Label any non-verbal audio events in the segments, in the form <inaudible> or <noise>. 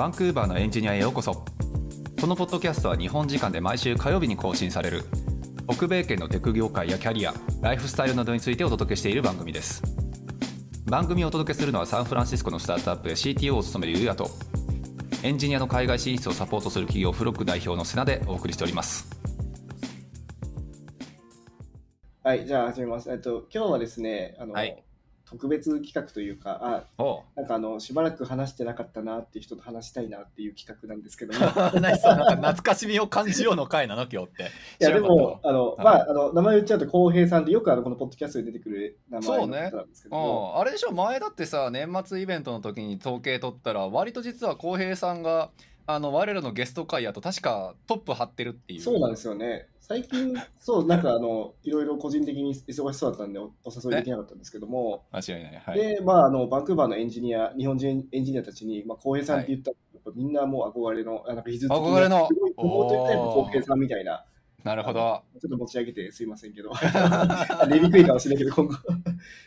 バンクーバーのエンジニアへようこそ。このポッドキャストは日本時間で毎週火曜日に更新される。北米圏のテク業界やキャリアライフスタイルなどについてお届けしている番組です。番組をお届けするのはサンフランシスコのスタートアップで CTO を務めるユうヤとエンジニアの海外進出をサポートする企業フロック代表のセナでお送りしております。はい、じゃあ始めます。えっと、今日はですね、あの、はい特別企画というか、あ、おなんかあの、しばらく話してなかったなっていう人と話したいなっていう企画なんですけども。<laughs> なんか懐かしみを感じようの回なの今日って。いや、でも、あの、はいまあ、あの、名前言っちゃうと、浩平さんってよくあの、このポッドキャストで出てくる名前なんですけども。うん、あれでしょ前だってさ年末イベントの時に統計取ったら割と実は浩平さんがあの我らのゲスト会やと確かトップ張ってるっていうそうなんですよね。最近、そう、なんかあの、いろいろ個人的に忙しそうだったんでお、お誘いできなかったんですけども、間違いないはい。で、まあ、あの、バンクーバーのエンジニア、日本人エンジニアたちに、まあ、浩平さんって言ったら、やっぱみんなもう憧れの、あなんか、技術的憧れのすごい妹言ったら浩平さんみたいな、なるほど、ちょっと持ち上げてすいませんけど、<laughs> 出にくいかもしれないけど、今後。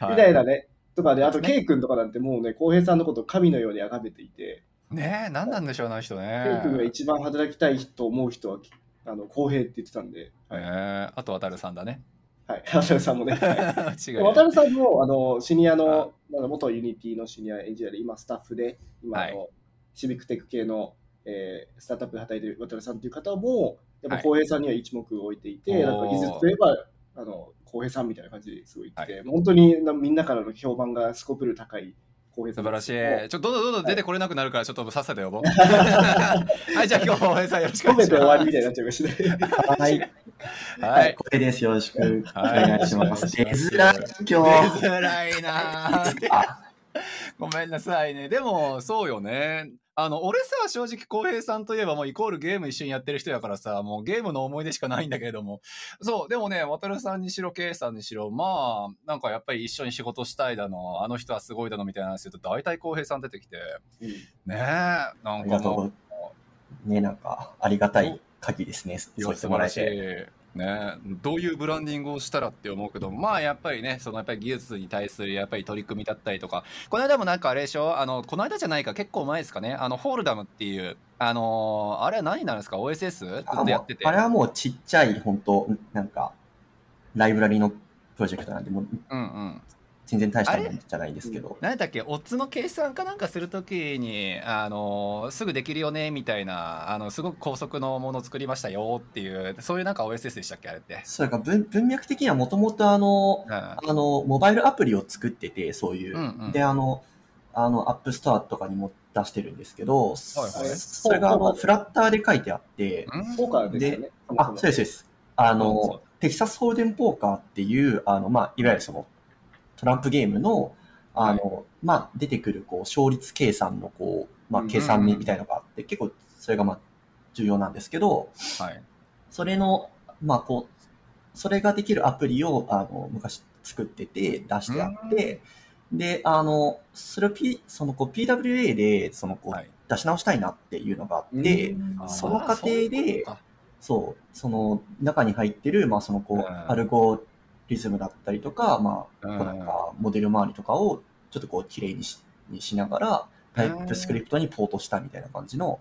はみたいなね。とかで、あと、ケイ君とかなんてもうね、浩平さんのことを神のように崇めていて、ねえ何なんでしょうあの人ケイね君が一番働きたいと思う人は、あの浩平って言ってたんで、えー、あと渡さんだね。はい、<laughs> 渡さんもね。<laughs> 渡さんもあのシニアの、元 Unity のシニアエンジニアで、今スタッフで、今あの、シビックテック系の、えースタートアップで働いてる渡さんという方も、やっぱはい。浩平さんには一目置いていて、おー。なんか技術といえば、あの浩平さんみたいな感じですごい言ってて、本当になみんなからの評判がすこぶる高い浩平さん素晴らしい。ちょっとどんどんどんどん出てこれなくなるから、ちょっとさっさと呼ぼう。はい、じゃあ今日、大江さんよろしくお褒願いします。めて終わりみたいになっちゃいましたね。はい、ははいい、。これです。よろしくおはい願いします。出はいづらい、今出日。づらいなごめんなさいね。でも、そうよね。あの、俺さ、正直、浩平さんといえばもうイコールゲーム一緒にやってる人やからさ、もうゲームの思い出しかないんだけれども。そう、でもね、渡さんにしろ、圭さんにしろ、まあ、なんかやっぱり一緒に仕事したいだの、あの人はすごいだのみたいな話すると、大体浩平さん出てきて、うんねえ、なあんかもうね、なんか、ありがたい限りですね。そう言ってもらえて。ね、どういうブランディングをしたらって思うけどまあやっぱりねそのやっぱり技術に対するやっぱり取り組みだったりとか。この間もなんかあれでしょ？あのこの間じゃないか結構前ですかね。あのホールダムっていうあのーあれは何になるんですか？OSS ずっとやってて。あれはもうちっちゃい、本当なんか、ライブラリのプロジェクトなんで、もううんうん全然大したもんじゃないですけど。何だっけ？オッズの計算かなんかするときにあのーすぐできるよね？みたいなあのすごく高速のものを作りましたよ？っていうそういうなんか OSS でしたっけ？あれって、それから文文脈的にはもともとあの、うん。あの、モバイルアプリを作ってて、そういう。うんうん。で、あの、あの、 App Store とかにも出してるんですけど、はいそれがあの、フラッターで書いてあって、うん。ポーカーですよね。あ、もそうです、そうです。あそうの、テキサスホールデンポーカーっていう、あの、まあ、いわゆるその、トランプゲームの、あの、まあ、出てくる、こう、勝率計算の、こう、まあうん、計算みたいなのがあって、結構、それが、まあ、重要なんですけど、はい。それの、まあ、こう、それができるアプリを、あの、昔作ってて、出してあって、で、あの、それを P、その、こう、PWA で、その、こう、はい。出し直したいなっていうのがあって、うん。その過程でそうそう、その中に入ってる、まあ、そのこう、うん。アルゴリズムだったりとか、まあ、なんか、モデル周りとかを、ちょっとこう、綺麗にしにしながら、タイプスクリプトにポートしたみたいな感じの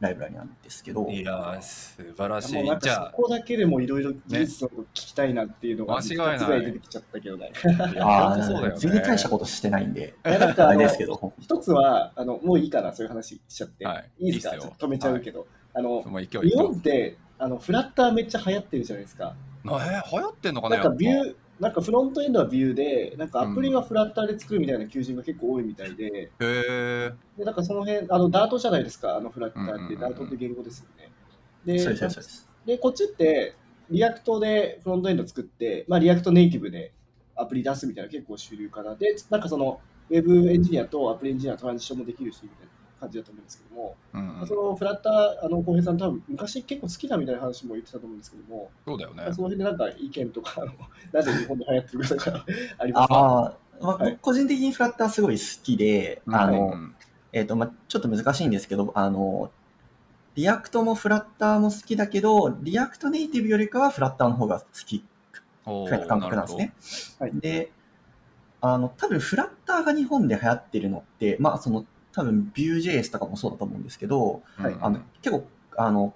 ライブラリなんですけど、いやー素晴らしい。じゃかそこだけでもいろいろ技術のこと聞きたいなっていうのが間違いない。二つぐらい出てきちゃったけどね。あ、いやあそうだよね。あ、全然大したことしてないんで、いやなんかああのれですけど、一つはあのもういいかなそういう話しちゃって、はい。い、いですか？止めちゃうけど、あのもう今日今日本ってあのフラッターめっちゃ流行ってるじゃないですか。えー、流行ってんのかななんか Vueなんかフロントエンドは Vue で、なんかアプリはフラッターで作るみたいな求人が結構多いみたいで、ぱへえ。でなんかその辺、あのダートじゃないですか、あのフラッターって、うんうんうんダートって言語ですよね。でそうです、そうですそうです。で、こっちって、 React でフロントエンド作って、まあ、 React Native でアプリ出すみたいな結構主流かな。で、なんかその、ウェブエンジニアとアプリエンジニアのトランジションもできるし、みたいな感じだと思うんですけども、うん、そのフラッター、あの、浩平さん多分昔結構好きだみたいな話も言ってたと思うんですけども、そうだよね。その辺でなんか意見とか、あの <laughs> なぜ日本で流行ってるかとかありますか？ああ、まあはい。僕個人的にフラッターすごい好きで、あの、うんえっ、と、まあちょっと難しいんですけど、あの、 React も Flutter も好きだけど、 React Native よりかはフラッターの方が好きくらいの感覚なんですね。はい。で、あの、多分フラッターが日本で流行ってるのって、まあその、多分 Vue.js とかもそうだと思うんですけど、はい。あの結構あの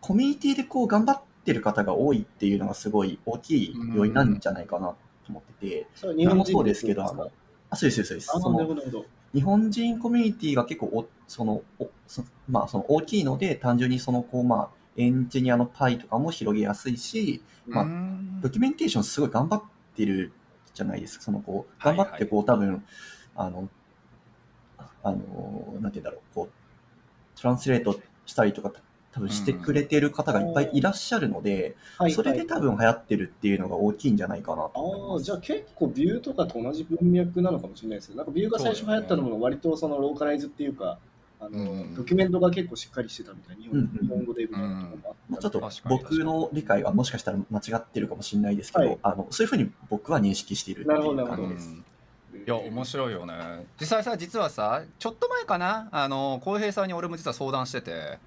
コミュニティでこう頑張ってる方が多いっていうのがすごい大きい要因なんじゃないかなと思ってて、それは日本もそうですけど、ああのあそうですそうですあ、その。日本人コミュニティが結構おそのおそまあその大きいので単純にそのこうまあエンジニアのパイとかも広げやすいし、まあうん。ドキュメンテーションすごい頑張ってるじゃないですか。そのこう、はいはい。頑張ってこう、多分、あの、あの、なんて言うんだろう、こう、トランスレートしたりとか、多分してくれてる方がいっぱいいらっしゃるので、はい、それで多分流行ってるっていうのが大きいんじゃないかなとああ、思います。じゃあ結構ビューとかと同じ文脈なのかもしれないですね。なんかビューが最初流行ったのも割とそのローカライズっていうか、あのうんドキュメントが結構しっかりしてたみたいな、日本,、うん日本語でみたいなところもあまあ、ったちょっと僕の理解はもしかしたら間違ってるかもしれないですけど、はいあのそういうふうに僕は認識しているっていうなるほどなるほど感じです。いや面白いよね。実際さ実はさちょっと前かな？あの浩平さんに俺も実は相談してて。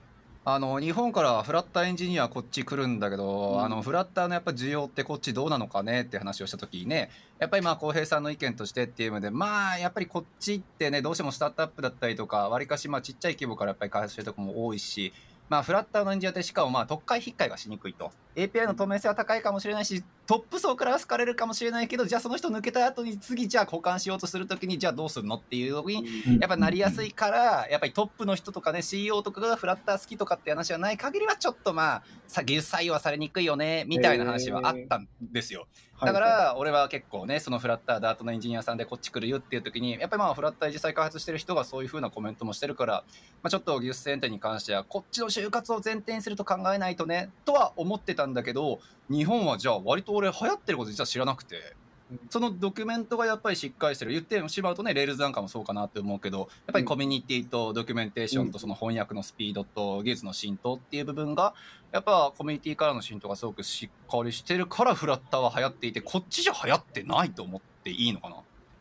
あの日本からフラッターエンジニアこっち来るんだけど、うん。あのフラッターのやっぱ需要ってこっちどうなのかねって話をした時にねやっぱりまあ浩平さんの意見としてっていうのでまあやっぱりこっちってねどうしてもスタートアップだったりとかわりかしまあちっちゃい規模からやっぱり開発してるとこも多いしまあ、フラッターのエンジニアってしかもまあ特化引っかえがしにくいと。API の透明性は高いかもしれないしトップ層から好かれるかもしれないけどじゃあその人抜けた後に次じゃあ交換しようとするときにじゃあどうするのっていう時にうん。やっぱなりやすいからやっぱりトップの人とかね CEO とかがフラッター好きとかって話はない限りはちょっとまあさ技術採用はされにくいよねみたいな話はあったんですよ。だか、ら俺は結構ねそのフラッターダートのエンジニアさんでこっち来るよっていう時にやっぱりまあフラッター実際開発してる人がそういう風なコメントもしてるから、まあ、ちょっと技術選定に関してはこっちの就活を前提にすると考えないとねとは思ってたんだけど日本はじゃあ割と俺流行ってること実は知らなくてうん。そのドキュメントがやっぱりしっかりしてる言ってしまうとね Rails なんかもそうかなって思うけどやっぱりコミュニティとドキュメンテーションとその翻訳のスピードと技術の浸透っていう部分がやっぱコミュニティからの浸透がすごくしっかりしてるからフラッターは流行っていてこっちじゃ流行ってないと思っていいのかな？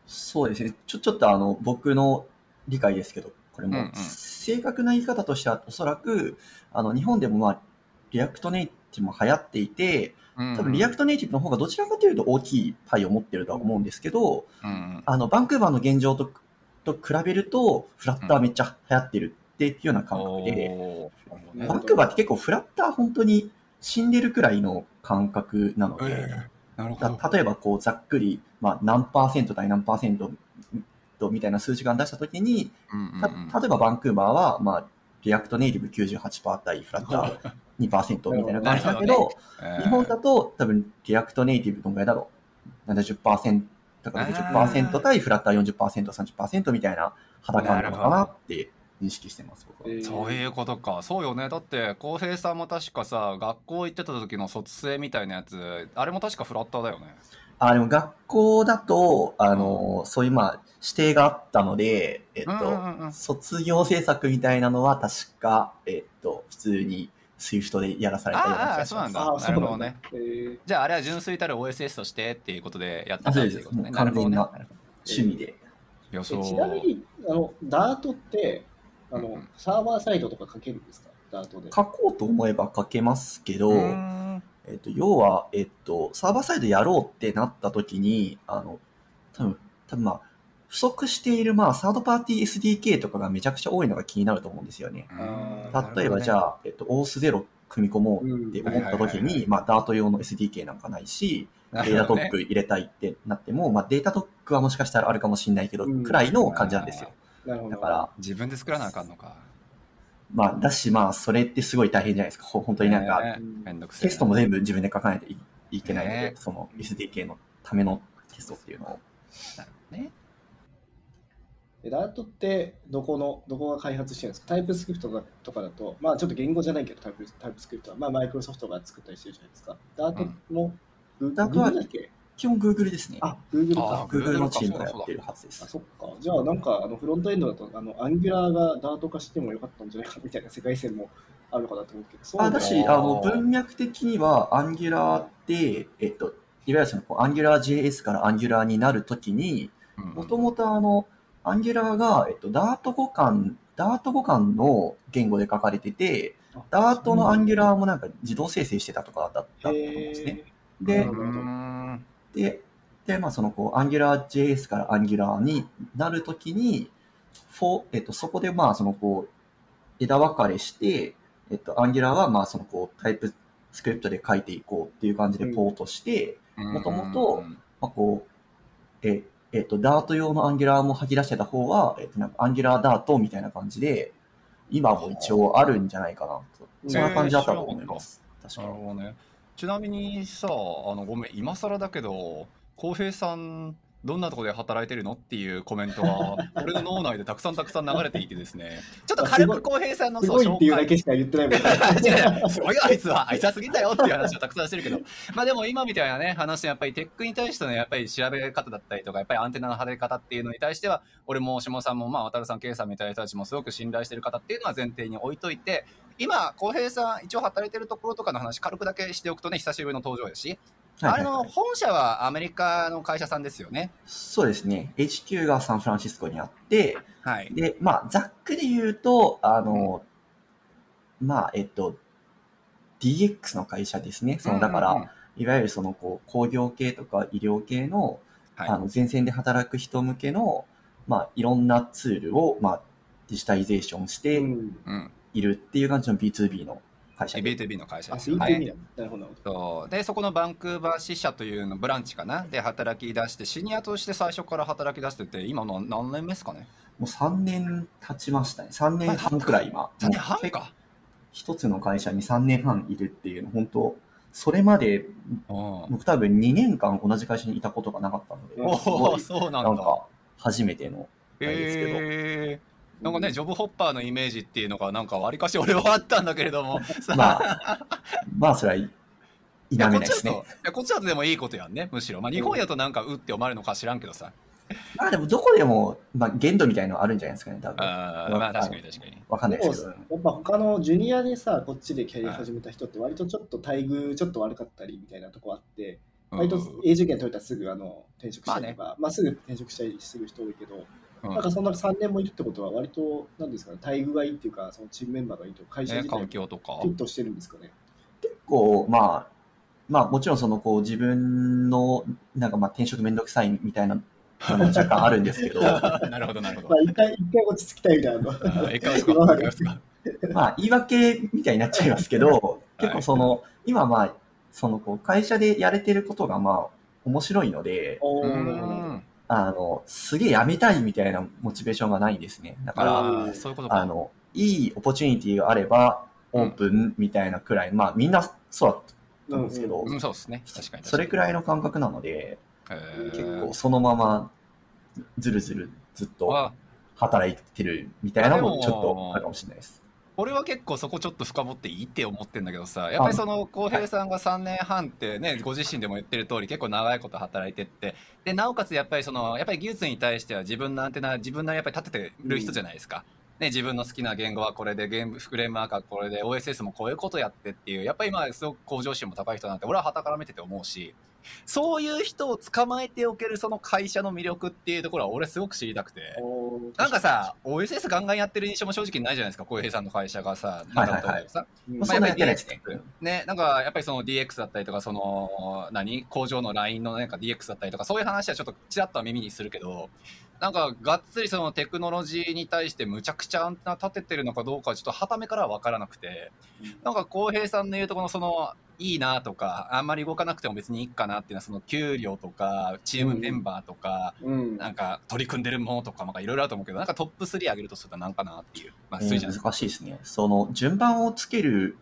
そうですね。ちょ、ちょっとあの、僕の理解ですけど、これも、うんうん正確な言い方としては、おそらく、あの、日本でもまあ、 React Native も流行っていて、多分 React Native の方がどちらかというと大きいパイを持ってるとは思うんですけど、うんあの、バンクーバーの現状と、と比べると、フラッターめっちゃ流行ってるっていうような感覚で、おーねバンクーバーって結構フラッター本当に死んでるくらいの感覚なので、えーなるほど例えばこうざっくり、まあ、何パーセント対何パーセントとみたいな数字が出したときに、例えばバンクーバーは、まあ、 React Native 98%対 Flutter 2% <laughs> みたいな感じだけど、えー日本だと多分 React Native どんぐらいだろう ?70% とか60%対フラッター40%、30%みたいな肌感なのかなって認識してます、そういうことか。そうよね。だって浩平さんも確かさ学校行ってた時の卒制みたいなやつあれも確かフラッターだよねあ、でも学校だと、あの、そういうまあ、指定があったので、えっと、うんうんうん卒業制作みたいなのは確か、えっと、普通に SWIFT でやらされたような気ああがします。そうなんだああ、そうなんだ。なるほどね。えー。じゃああれは純粋たる OSS としてっていうことでやってたあそうですうことねもう完全なるほどね趣味で。いやそう。えちなみにあの、ダートってあの、うん。サーバーサイドとか書けるんですか？ダートで。書こうと思えば書けますけど、うーんえっと、要は、えっと、サーバーサイドやろうってなった時に、あの、多分、多分まあ、不足している、まあ、サードパーティー SDK とかがめちゃくちゃ多いのが気になると思うんですよね。例えばじゃああ、えっと、OS0 組み込もうって思った時に、まあ、ダート用の SDK なんかないし、デデータトック入れたいってなっても、まあ、データトックはもしかしたらあるかもしれないけど、うん。くらいの感じなんですよ。だから、自分で作らなあかんのかまあ、だし、まあ、それってすごい大変じゃないですか。ほ本当になんか、テストも全部自分で書かないといいけないので、ねその SDK のためのテストっていうのを。ね。えダートってどこの、どこが開発してるんですか？タイプスクリプトとかだと、まあちょっと言語じゃないけどタイプタイプスクリプトは、まあマイクロソフトが作ったりしてるじゃないですか。ダートも、グーダートは基本 Google ですね。あ、Google あか。Google のチームがやってるはずであ、す。そっか。じゃあなんかあのフロントエンドだとあの Angular がダート化してもよかったんじゃないかみたいな世界線もあるのかなと思うけど、そうあだし、あの、あー文脈的には Angular って、えっと、いわゆるその AngularJS から Angular になるときに、もともとあの、Angular が、えっと、ダート互換、ダート互換の言語で書かれてて、ダートの Angular もなんか自動生成してたとかだったと思うんですね。でなる、ほどうんで、で、まあそのこう、AngularJS から Angular になるときに、えっと、そこでまあ、そのこう、枝分かれして、えっと、Angular はまあ、そのこう、タイプスクリプトで書いていこうっていう感じでポートして、もともとまあ、こう、え、えっと、Dart 用の Angular も吐き出してた方は、えっと、なんか Angular Dart みたいな感じで、今も一応あるんじゃないかなと。そんな感じだったと思います。確かなるほどね。ちなみにさ、あの、ごめん、今更だけど、浩平さん、どんなところで働いてるのっていうコメントは、<laughs> 俺の脳内でたくさんたくさん流れていてですね、ちょっと軽く浩平さんのすそうごいっていうだ紹介けしか言ってないもんね。<laughs> すごいよあいつは、あいつはすぎんだよっていう話をたくさんしてるけど、<laughs> まあでも今みたいなね、話、やっぱりテックに対してのやっぱり調べ方だったりとか、やっぱりアンテナの張れ方っていうのに対しては、俺も下さんも、まあ渡るさん、圭さんみたいな人たちもすごく信頼してる方っていうのは前提に置いといて、今、浩平さん、一応働いてるところとかの話、軽くだけしておくとね、久しぶりの登場やし、あれの本社はアメリカの会社さんですよね。そうですね。HQ がサンフランシスコにあって、はい。で、まあ、ざっくり言うと、あの、まあ、えっと、DX の会社ですね。その、だから、うんうんうんいわゆるその、こう、工業系とか医療系の、はいあの、前線で働く人向けの、まあ、いろんなツールを、まあ、デジタイゼーションしてうん。うん。いるっていう感じの B2B の会社で。B2B の会社あ、ですよ B2B ね。なんだ。なるほどなるほど。そうでそこのバンクーバー支社というのブランチかな？で働き出してシニアとして最初から働き出してて今の何年目ですかね？もう3年経ちましたね。3年半くらい今。3年半か一つの会社に3年半いるっていうの、本当それまでお僕多分2年間同じ会社にいたことがなかったので、おすごいおそうなんだなんか初めてのあれですけど、えー、なんかねジョブホッパーのイメージっていうのがなんかわりかし俺はあったんだけれども。さまあ、まあそれはい否めないですね。いやこっちだとでもいいことやんねむしろ。まあ日本やとなんかうって思われるのか知らんけどさ。まあでもどこでも、まあ、限度みたいのあるんじゃないですかね、多分。あーまあ確かに確かに。わかんないですけど。やっぱ他のジュニアでさ、こっちでキャリア始めた人って割とちょっと待遇ちょっと悪かったりみたいなとこあって、割とうん永住権取れたらすぐあの転職したりとか、まあすぐ転職したりする人多いけど、うんなんかそんな3年もいるってことは割と、なんですかね、待遇がいいっていうか、そのチームメンバーがいいとか、会社ね自体環境とか。フィットしてるんですかね？結構、まあ、まあもちろんそのこう自分のなんかまあ転職めんどくさいみたいなのも若干あるんですけど、<laughs> なるほどなるほまどあ一回、一回落ち着きたいみたいな。<laughs> まあ言い訳みたいになっちゃいますけど、結構その、今まあ、そのこう会社でやれてることがまあ面白いので、あの、すげえ辞めたいみたいなモチベーションがないんですね。だから、あういうことかあの、いいオポチュニティがあれば、オープンみたいなくらい、まあみんなそうだと思うんですけど、うん、そうですね。確かに。それくらいの、の感覚なので、えー結構そのままずるずるずっとあ働いてるみたいなのもちょっとあるかもしれないです。俺は結構そこちょっと深掘っていいって思ってんだけどさ、やっぱりその浩平さんが3年半ってね、ご自身でも言ってる通り結構長いこと働いてって、で、なおかつやっぱりその、やっぱり技術に対しては自分のアンテナ、自分なりやっぱり立ててる人じゃないですか。ね、自分の好きな言語はこれで、ゲームフレームワークはこれで、OSS もこういうことやってっていう、やっぱり今すごく向上心も高い人なんて、俺は傍から見てて思うし、そういう人を捕まえておけるその会社の魅力っていうところは俺すごく知りたくて。なんかさ、OSS ガンガンやってる印象も正直ないじゃないですか、小平さんの会社がさ、なんか例えばさ。やっぱりその DX だったりとか、その、何？工場のラインのなんか DX だったりとか、そういう話はちょっとちらっとは耳にするけど、なんかがっつりそのテクノロジーに対してむちゃくちゃアンテナ立ててるのかどうかはちょっとはためからは分からなくて、なんか浩平さんの言うとこのその、いいなとか、あんまり動かなくても別にいいかなっていうのは、その給料とか、チームメンバーとか、うん。なんか取り組んでるものとか、いろいろあると思うけど、なんかトップ3上げるとするとなんかなっていう。まあ、難しいですね。その順番をつける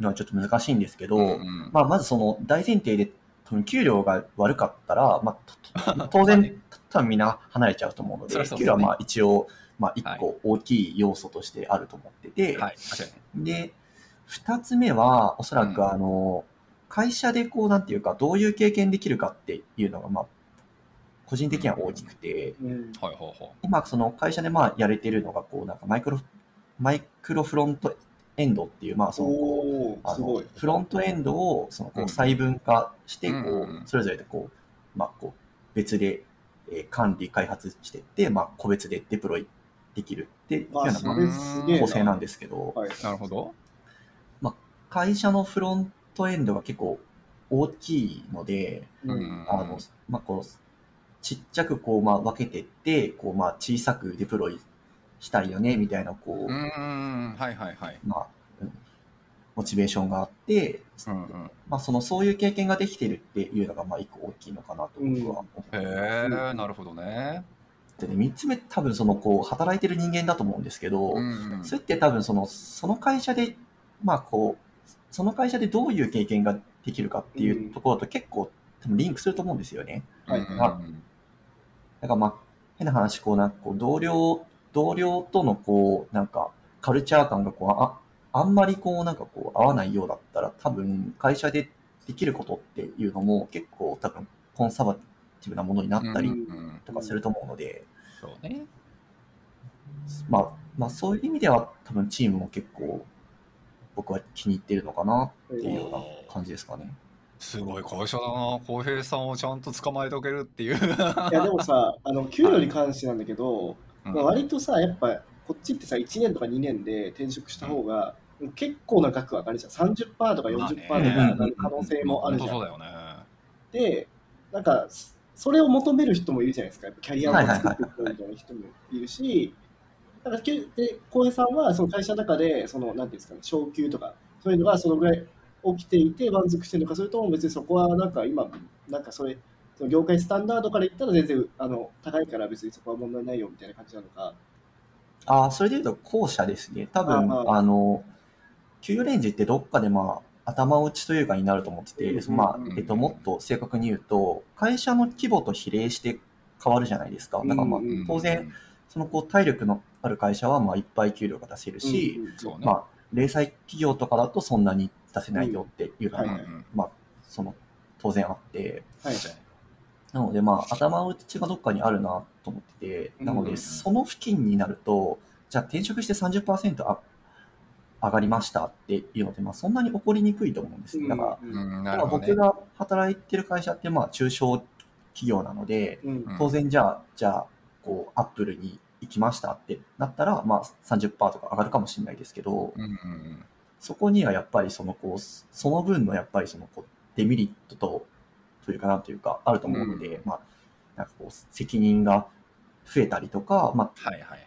のはちょっと難しいんですけど、うんうんまあ、まずその大前提で多分給料が悪かったら、まあ、と <laughs> 当然多分みんな離れちゃうと思うので、そそね給料はまあ一応、まあ、一はい個大きい要素としてあると思ってて、はい、確かにね。で、二つ目は、おそらうんくあの、会社でこう、なんていうか、どういう経験できるかっていうのが、まあ、個人的には大きくて、うんはいはいはい。今、その会社でまあ、やれてるのが、こう、なんかマイクロ、マイクロフロントエンドっていう、まあ、その、あの。フロントエンドをそのこう細分化してこうそれぞれでこう、まあ、こう別でえー管理開発していって、まあ、個別でデプロイできるっていうようなまあ構成なんですけどはい。なるほど。会社のフロントエンドが結構大きいのでうん。あの、まあ、こうちっちゃくこう、まあ、分けていってこう、まあ、小さくデプロイしたいよね、みたいな、こう、うん。うんはいはいはい。まあ、うん。モチベーションがあって、うんうん、まあ、その、そういう経験ができてるっていうのが、まあ、一個大きいのかなと僕は思ってへえ、なるほどね。で、三つ目、多分その、こう、働いてる人間だと思うんですけど、うんうん。それって多分その、その会社で、まあこう、その会社でどういう経験ができるかっていうところと結構多分リンクすると思うんですよね。はいだからまあ、変な話、こうなんかこう同僚、同僚とのこう、なんかカルチャー感がこう、あ、あんまりこうなんかこう合わないようだったら多分会社でできることっていうのも結構多分コンサバティブなものになったりとかすると思うので、そうね。まあ、まあそういう意味では多分チームも結構僕は気に入ってるのかなっていうような感じですかね。すごい会社だな。浩平さんをちゃんと捕まえておけるっていう。いやでもさ、<laughs> あの給料に関してなんだけど、うんまあ、割とさ、やっぱこっちってさ、1年とか2年で転職した方が、結構な額上がるじゃん。30%とか40%とか上がる可能性もあるじゃん。本当そうだよね。で、なんか、それを求める人もいるじゃないですか。キャリアを作っていくみたいな人もいるし、だからけで、浩平さんはその会社の中で、その、なんていうんですかね、昇給とか、そういうのがそのぐらい起きていて満足してるのか、それとも別にそこはなんか今、なんかそれ、その業界スタンダードから言ったら全然あの高いから別にそこは問題ないよみたいな感じなのか。ああ、それで言うと後者ですね。多分、ああの、給与レンジってどっかでまあ、頭打ちというかになると思ってて、うんまあうん、えっと、もっと正確に言うと、会社の規模と比例して変わるじゃないですか。だからまあうん、当然、そのこう体力のある会社はまあいっぱい給料が出せるし、うんね。まあ、零細企業とかだとそんなに出せないよっていうのが、まあ、その、当然あって、はい。なのでまあ、頭打ちがどっかにあるなと思ってて、なので、うんその付近になると、じゃあ転職して30%あ上がりましたっていうので、まあ、そんなに起こりにくいと思うんですね。だから、うんね僕。が働いてる会社ってまあ中小企業なので、当然じゃあ、じゃあ、こう、アップルに行きましたってなったら、まあ30%とか上がるかもしれないですけど、うんうんうんそこにはやっぱりそのこう、その分のやっぱりそのこうデメリットと、というかなんというかあると思うので、うんまあ、なんかこう、責任が増えたりとか、まあ、はいはい。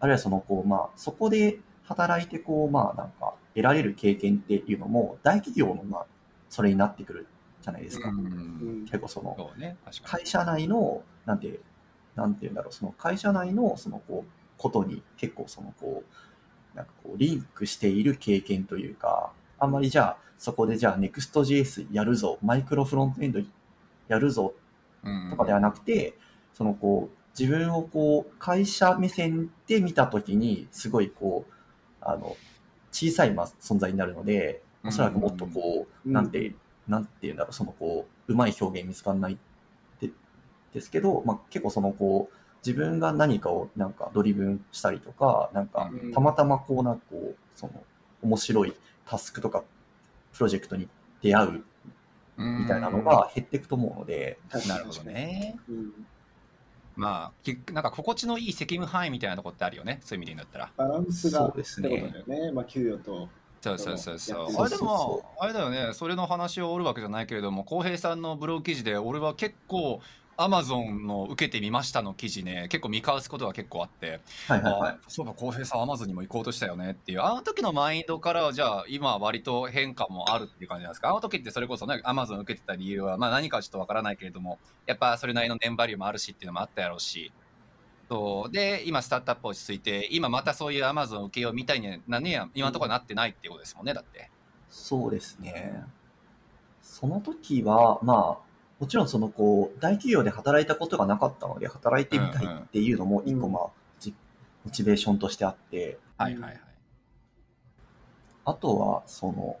あるいはそのこう、まあ、そこで働いてこう、まあなんか、得られる経験っていうのも、大企業のまあ、それになってくるじゃないですか。うんうん結構その、ね。会社内の、なんて、なんていうんだろう、その会社内の、その、こう、ことに結構その、こう、なんかこう、リンクしている経験というか、あんまりじゃあ、そこでじゃあ、Next.js やるぞ、マイクロフロントエンドやるぞうんとかではなくて、そのこう、自分をこう、会社目線で見たときに、すごいこう、あの、小さいま存在になるので、おそらくもっとこう、うん。なんて、なんていうんだろう、そのこう、うまい表現見つかんないでですけど、まあ、結構そのこう、自分が何かをなんかドリブンしたりとか、なんかうんたまたまこうなんかこう、その面白いタスクとかプロジェクトに出会うみたいなのが減っていくと思うので、うんなるほど。ね。うんまあ、きなんか心地のいい責務範囲みたいなとこってあるよね、そういう意味で言うんだったら。バランスがそうですねってことだよね。まあ、給与と。そうそうそうそう。あれでも、あれだよね、それの話をおるわけじゃないけれども、浩平さんのブログ記事で、俺は結構、アマゾンの受けてみましたの記事ね、結構見返すことが結構あって、はいはいはいあ。そういえば浩平さん、アマゾンにも行こうとしたよねっていう、あの時のマインドから、じゃあ、今は割と変化もあるっていう感じなんですか、あの時ってそれこそね、アマゾン受けてた理由は、まあ何かはちょっとわからないけれども、やっぱそれなりの年バリューもあるしっていうのもあったやろうし、そうで、今、スタートアップ落ち着いて、今またそういうアマゾン受けようみたいになねや、今のところなってないっていうことですもんね、だって。そうですね。その時は、まあ、もちろんそのこう、大企業で働いたことがなかったので、働いてみたいっていうのも一個うん。まあ、じモチベーションとしてあって、はいはいはい。あとは、その、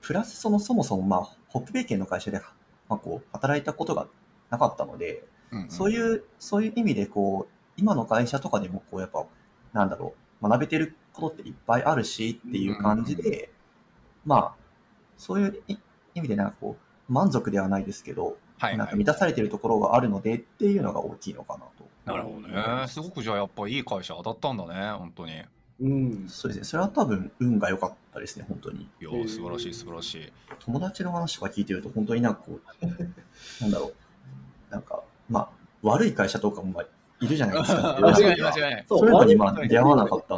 プラスそのそもそもまあ、北米圏の会社で、まあこう、働いたことがなかったので、うんうんそういう、そういう意味でこう、今の会社とかでもこう、やっぱ、なんだろう、学べてることっていっぱいあるしっていう感じで、まあ、そういうい意味でなんかこう、満足ではないですけど、はいはい。なんか満たされてるところがあるのでっていうのが大きいのかなと。なるほどね。すごくじゃあやっぱいい会社当たったんだね、本当に。いうん。そうですね。それは多分運が良かったですね、本当に。や、素晴らしい素晴らしい。友達の話とか聞いてると本当になんかこう、<laughs> なんだろう。なんか、まあ、悪い会社とかもまあいるじゃないですか。<laughs> 間違いない間違いない。そういうのに割まあ出会わなかった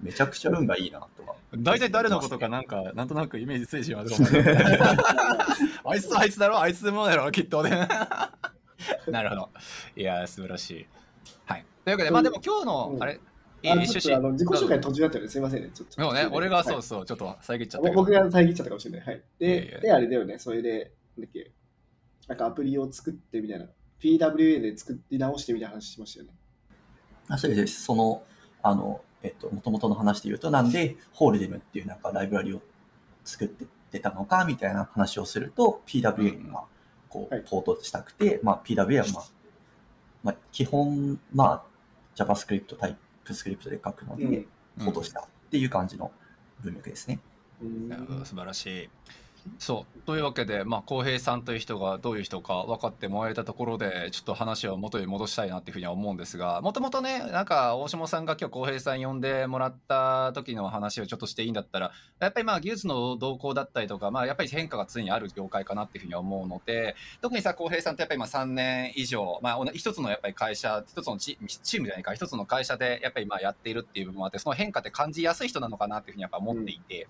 めちゃくちゃ運がいいなとは。大体誰のことかなんか、なんとなくイメージついてしまう。<laughs> あいつとあいつだろ？あいつもだろ？きっとね。<laughs> なるほど。いやー、素晴らしい。はい。というわけで、まあでも今日の、うんあれ、いあい趣旨？のちょっとあの自己紹介途中だったのですいませんね。ちょっとそうね、俺がそうはいそう、ちょっと遮っちゃった。僕が遮っちゃったかもしれない。はい。いやいやで、で、あれだよね、それで、なんだっけ、なんかアプリを作ってみたいな、PWA で作り直してみたいな話しましたよね。あそうです。その、あの、えっと、元々の話で言うと、なんで、ホールデムっていうなんかライブラリを作ってってたのかみたいな話をすると、PWA がこう、はいポートしたくて、まあ、PWA はまあ、まあ、基本、まあ、JavaScript、TypeScript で書くので、うんポートしたっていう感じの文脈ですね。うんなるほど素晴らしい。そうというわけで、まあ、浩平さんという人がどういう人か分かってもらえたところでちょっと話を元に戻したいなっていうふうには思うんですがもともとねなんか大下さんが今日浩平さん呼んでもらった時の話をちょっとしていいんだったらやっぱりまあ技術の動向だったりとか、まあ、やっぱり変化が常にある業界かなっていうふうには思うので特にさ浩平さんってやっぱり今3年以上、まあ、一つのやっぱり会社一つのチチームじゃないか一つの会社でやっぱりまあやっているっていう部分もあってその変化って感じやすい人なのかなっていうふうにやっぱ思っていて。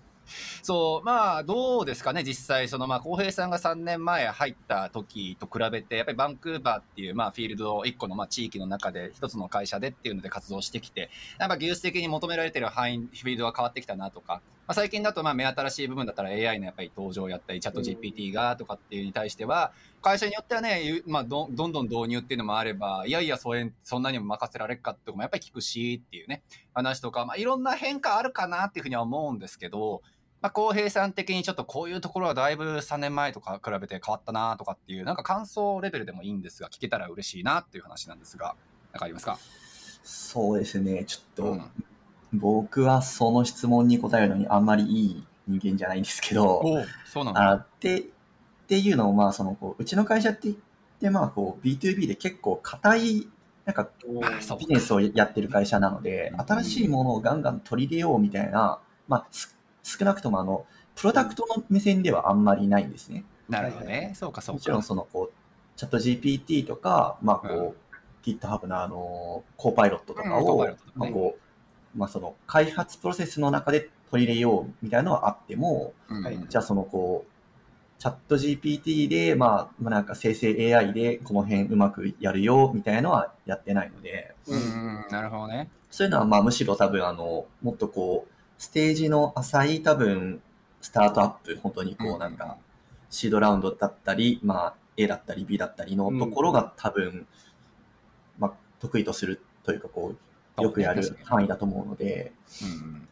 そう、まあ、どうですかね、実際、その、まあ、浩平さんが3年前入った時と比べて、やっぱりバンクーバーっていう、まあ、フィールド、1個の、まあ、地域の中で、一つの会社でっていうので活動してきて、やっぱ技術的に求められてる範囲、フィールドが変わってきたなとか、まあ、最近だと、まあ、目新しい部分だったら AI のやっぱり登場やったり、チャット GPT がとかっていうに対しては、会社によってはね、ゆまあ、どどんどん導入っていうのもあれば、いやいや、それそんなにも任せられるかってとこもやっぱり聞くしっていうね、話とか、まあ、いろんな変化あるかなっていうふうには思うんですけど、まあ、浩平さん的にちょっとこういうところはだいぶ3年前とか比べて変わったなとかっていう、なんか感想レベルでもいいんですが、聞けたら嬉しいなっていう話なんですが、なんかありますか？そうですね、ちょっと、うん。僕はその質問に答えるのにあんまりいい人間じゃないんですけど、おそうなんだ。あってっていうのを、まあ、そのこううちの会社って言って、まあ、こう B2B で結構硬いなんかビジネスをやってる会社なので、新しいものをガンガン取り入れようみたいな、まあ、す少なくともあのプロダクトの目線ではあんまりないんですね。なるほどね。そうか、そうか。もちろんそのこうチャット GPT とか、まあこううん GitHub のあのコーパイロットとかを、まあこうまあ、その開発プロセスの中で取り入れようみたいなのはあっても、うんはいじゃあそのこうチャット GPT で、まあ、まあなんか生成 AI でこの辺うまくやるよみたいなのはやってないので、うんうん、なるほどね。そういうのはまあむしろ多分あの、もっとこう、ステージの浅い多分、スタートアップ、本当にこうなんか、シードラウンドだったり、まあ A だったり B だったりのところが多分、まあ得意とするというかこう、よくやる範囲だと思うので、うん。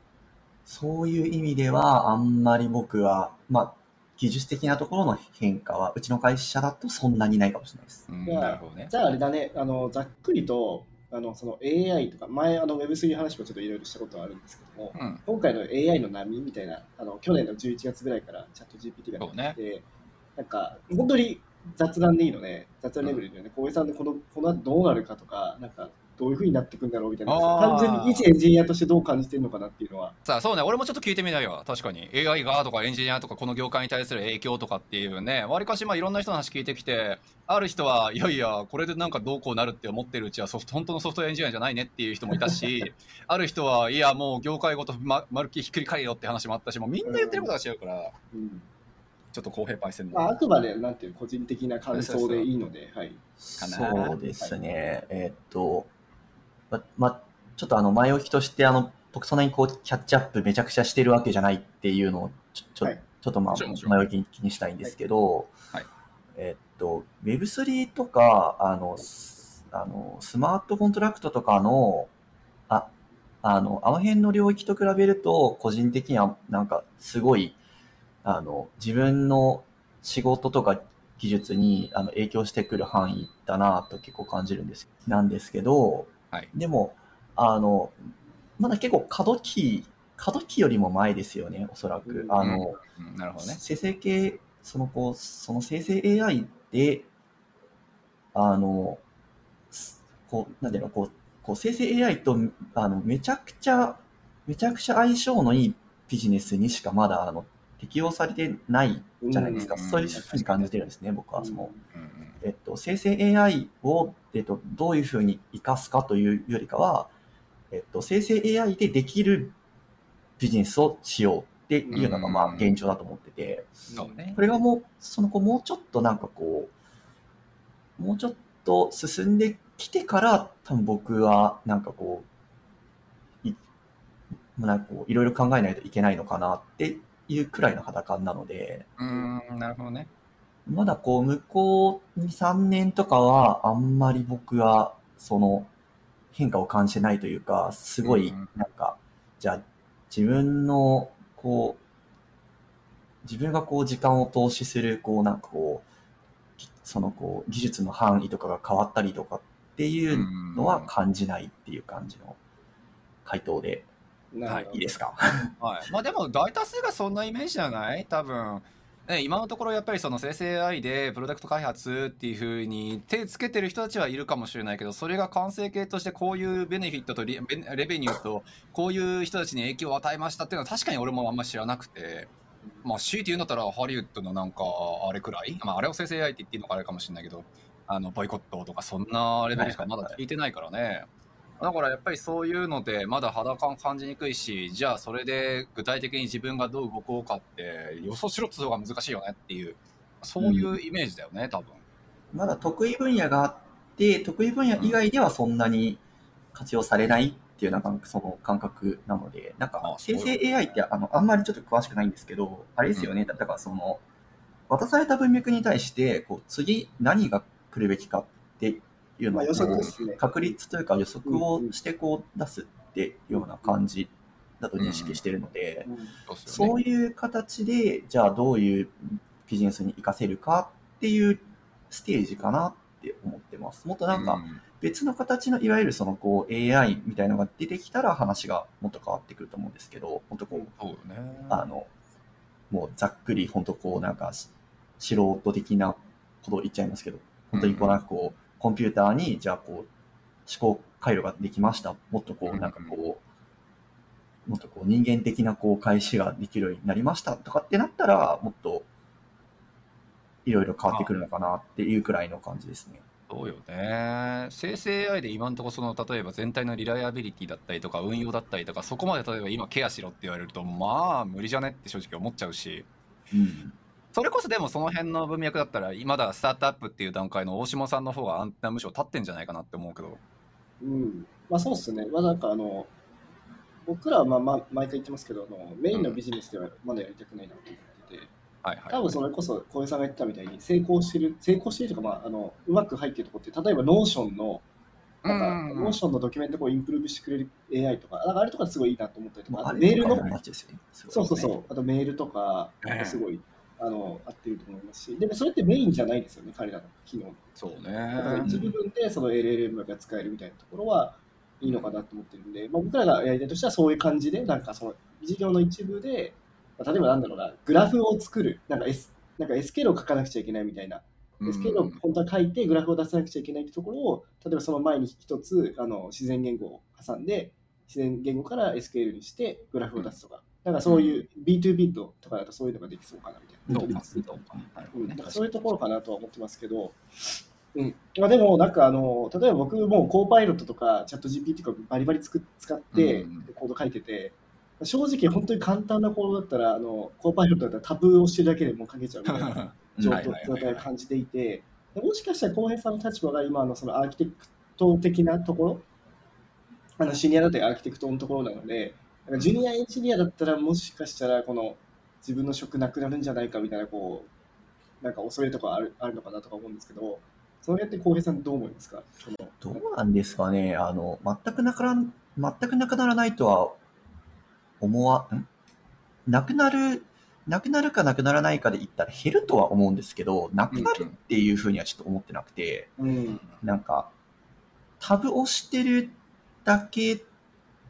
そういう意味ではあんまり僕は、まあ技術的なところの変化は、うちの会社だとそんなにないかもしれないです。うん、ほどね。じゃああれだね、あのざっくりとあのその AI とか、前あの Web3 の話もちょっといろいろしたことはあるんですけども、うん。今回の AI の波みたいな、あの去年の11月ぐらいからチャット GPT がそうね。出て、なんか本当に雑談でいいので、雑談レベルでね、小江さんでこのこの後どうなるかとか、なんかどういうふうになっていくんだろうみたいな、単純に一エンジニアとしてどう感じてるのかなっていうのは、さあそうね。俺もちょっと聞いてみたいわ確かに。AI がとかエンジニアとかこの業界に対する影響とかっていうね。わりかしまあいろんな人の話聞いてきてある人はいやいやこれでなんかどうこうなるって思ってるうちはソフト本当のソフトウェアエンジニアじゃないねっていう人もいたし <laughs> ある人はいやもう業界ごとままるっきりひっくり返るよって話もあったしもうみんな言ってることが違うからうん。ちょっと公平パイセンあ、あくまでなんていう個人的な感想でいいので、はい。そうですね。えーっと、ま、ま、ちょっとあの、前置きとして、あの、僕そんなにこう、キャッチアップめちゃくちゃしてるわけじゃないっていうのを、ちょ、ちょ,、はいちょっとまあ前置きに気にしたいんですけど、はいえーっと、Web3 とか、あの、スあの、スマートコントラクトとかの、あ、あの、あの辺の領域と比べると、個人的にはなんか、すごい、あの、自分の仕事とか技術にあの影響してくる範囲だなと結構感じるんです。なんですけど、はい。でも、あの、まだ結構過渡期、過渡期よりも前ですよね、おそらく。うん。あの、うん。なるほどね。生成系、そのこう、その生成 AI で、あの、すこう、なんていうの、こう、こう生成 AI と、あの、めちゃくちゃ、めちゃくちゃ相性のいいビジネスにしかまだ、あの、適用されてないじゃないですか。うんそういうふうに感じてるんですね、僕は。その、ええっと、生成 AI を、えっと、どういうふうに活かすかというよりかは、えっと、生成 AI でできるビジネスをしようっていうのが、まあ、現状だと思ってて、そうねこ。れがもう、その、こう、もうちょっとなんかこう、もうちょっと進んできてから、多分僕は、なんかこう、い、なんかこう、いろいろ考えないといけないのかなっていうくらいの肌感なので、うーん、なるほどね。まだこう、向こう2、3年とかは、あんまり僕は、その、変化を感じてないというか、すごいうん、なんか、じゃあ、自分の、こう、自分がこう、時間を投資する、こう、なんかこう、ぎその、こう、技術の範囲とかが変わったりとかっていうのは感じないっていう感じの回答で、なるほど。いいですか？<laughs> はい、まあでも大多数がそんなイメージじゃない？多分、ね、今のところやっぱりその生成 AI でプロダクト開発っていうふうに手つけてる人たちはいるかもしれないけどそれが完成形としてこういうベネフィットとリベレベニューとこういう人たちに影響を与えましたっていうのは確かに俺もあんま知らなくて。まあ、強いて言うんだったらハリウッドのなんかあれくらい、まあ、あれを生成 AI って言っていいのかあれかもしれないけどあのボイコットとかそんなレベルしかまだ聞いてないからね、だからやっぱりそういうのでまだ肌感感じにくいしじゃあそれで具体的に自分がどう動こうかって予想しろって方が難しいよねっていうそういうイメージだよね多分。まだ得意分野があって、得意分野以外ではそんなに活用されないっていうな感覚その感覚なので、なんかあ生成 AI ってあのあんまりちょっと詳しくないんですけど、あれですよね、だからその、渡された文脈に対して、こう次何が来るべきかっていうのをまあ予測こうですね。確率というか予測をしてこう出すっていうような感じだと認識してるので、うんそういう形で、じゃあどういうビジネスに活かせるかっていうステージかなって思ってます。もっとなんかうん別の形のいわゆるそのこう AI みたいなのが出てきたら話がもっと変わってくると思うんですけど、本当こう、そうよねあの、もうざっくり本当こうなんかし素人的なことを言っちゃいますけど、本当にこうなんかこう、コンピューターにじゃあこう思考回路ができました。もっとこうなんかこう、もっとこう人間的なこう返しができるようになりましたとかってなったら、もっといろいろ変わってくるのかなっていうくらいの感じですね。そうよね生成 AI で今のところその例えば全体のリライアビリティだったりとか運用だったりとかそこまで例えば今ケアしろって言われるとまあ無理じゃねって正直思っちゃうしうん。それこそでもその辺の文脈だったらまだスタートアップっていう段階の大下さんの方がアンテナむしろ立ってんじゃないかなって思うけど。うん。まあそうですね。まあなんかあの、僕らはまあまあ毎回言ってますけど、あのメインのビジネスではまだやりたくないなと思ってて、はいはい多分それこそ小江さんが言ってたみたいに成功してる、成功してるとか、まあ、あのうまく入ってるところって、例えば Notion の、なんか、うん。うんうん Notion のドキュメントを improve してくれる AI とか、なんかあれとかすごいいいなと思ったりとか、あとメールのそうそうそう、あとメールとかすごい、あの合ってると思いますし、でもそれってメインじゃないですよね、彼らの機能。そうだからね一部分でその LLM が使えるみたいなところはいいのかなと思ってるんで、まあ、僕らがやりたいとしてはそういう感じで、なんかその事業の一部で、まあ例えばなんだろうな、グラフを作る、なんか S, なんか SQL を書かなくちゃいけないみたいな、SQL を本当は書いてグラフを出さなくちゃいけないってところを、例えばその前に一つあの自然言語を挟んで、自然言語から SQL にしてグラフを出すとか、なんかそういう B2B とかだとそういうのができそうかなみたいな。そうい。うところかなとは思ってますけど、うん。まあ、でもなんかあの例えば僕もコーパイロットとかチャット GPT とかバリバリつく使ってうん。コード書いてて、正直本当に簡単なコードだったらあのコーパイロットだったらタブを押してるだけでもう書けちゃうみたいな状態を感じていて、もしかしたら浩平さんの立場が今のそのアーキテクト的なところ、あのシニアだったりアーキテクトのところなので、ジュニアエンジニアだったらもしかしたらこの自分の職なくなるんじゃないかみたいなこうなんか恐れとかあるあるのかなとか思うんですけど、その辺って浩平さんどう思いますか？どうなんですかね？あの、全くなくなら、全くなくならないとは思わ、ん？なくなる、なくなるかなくならないかで言ったら減るとは思うんですけど、なくなるっていうふうにはちょっと思ってなくて、うん。なんか、タブ押してるだけ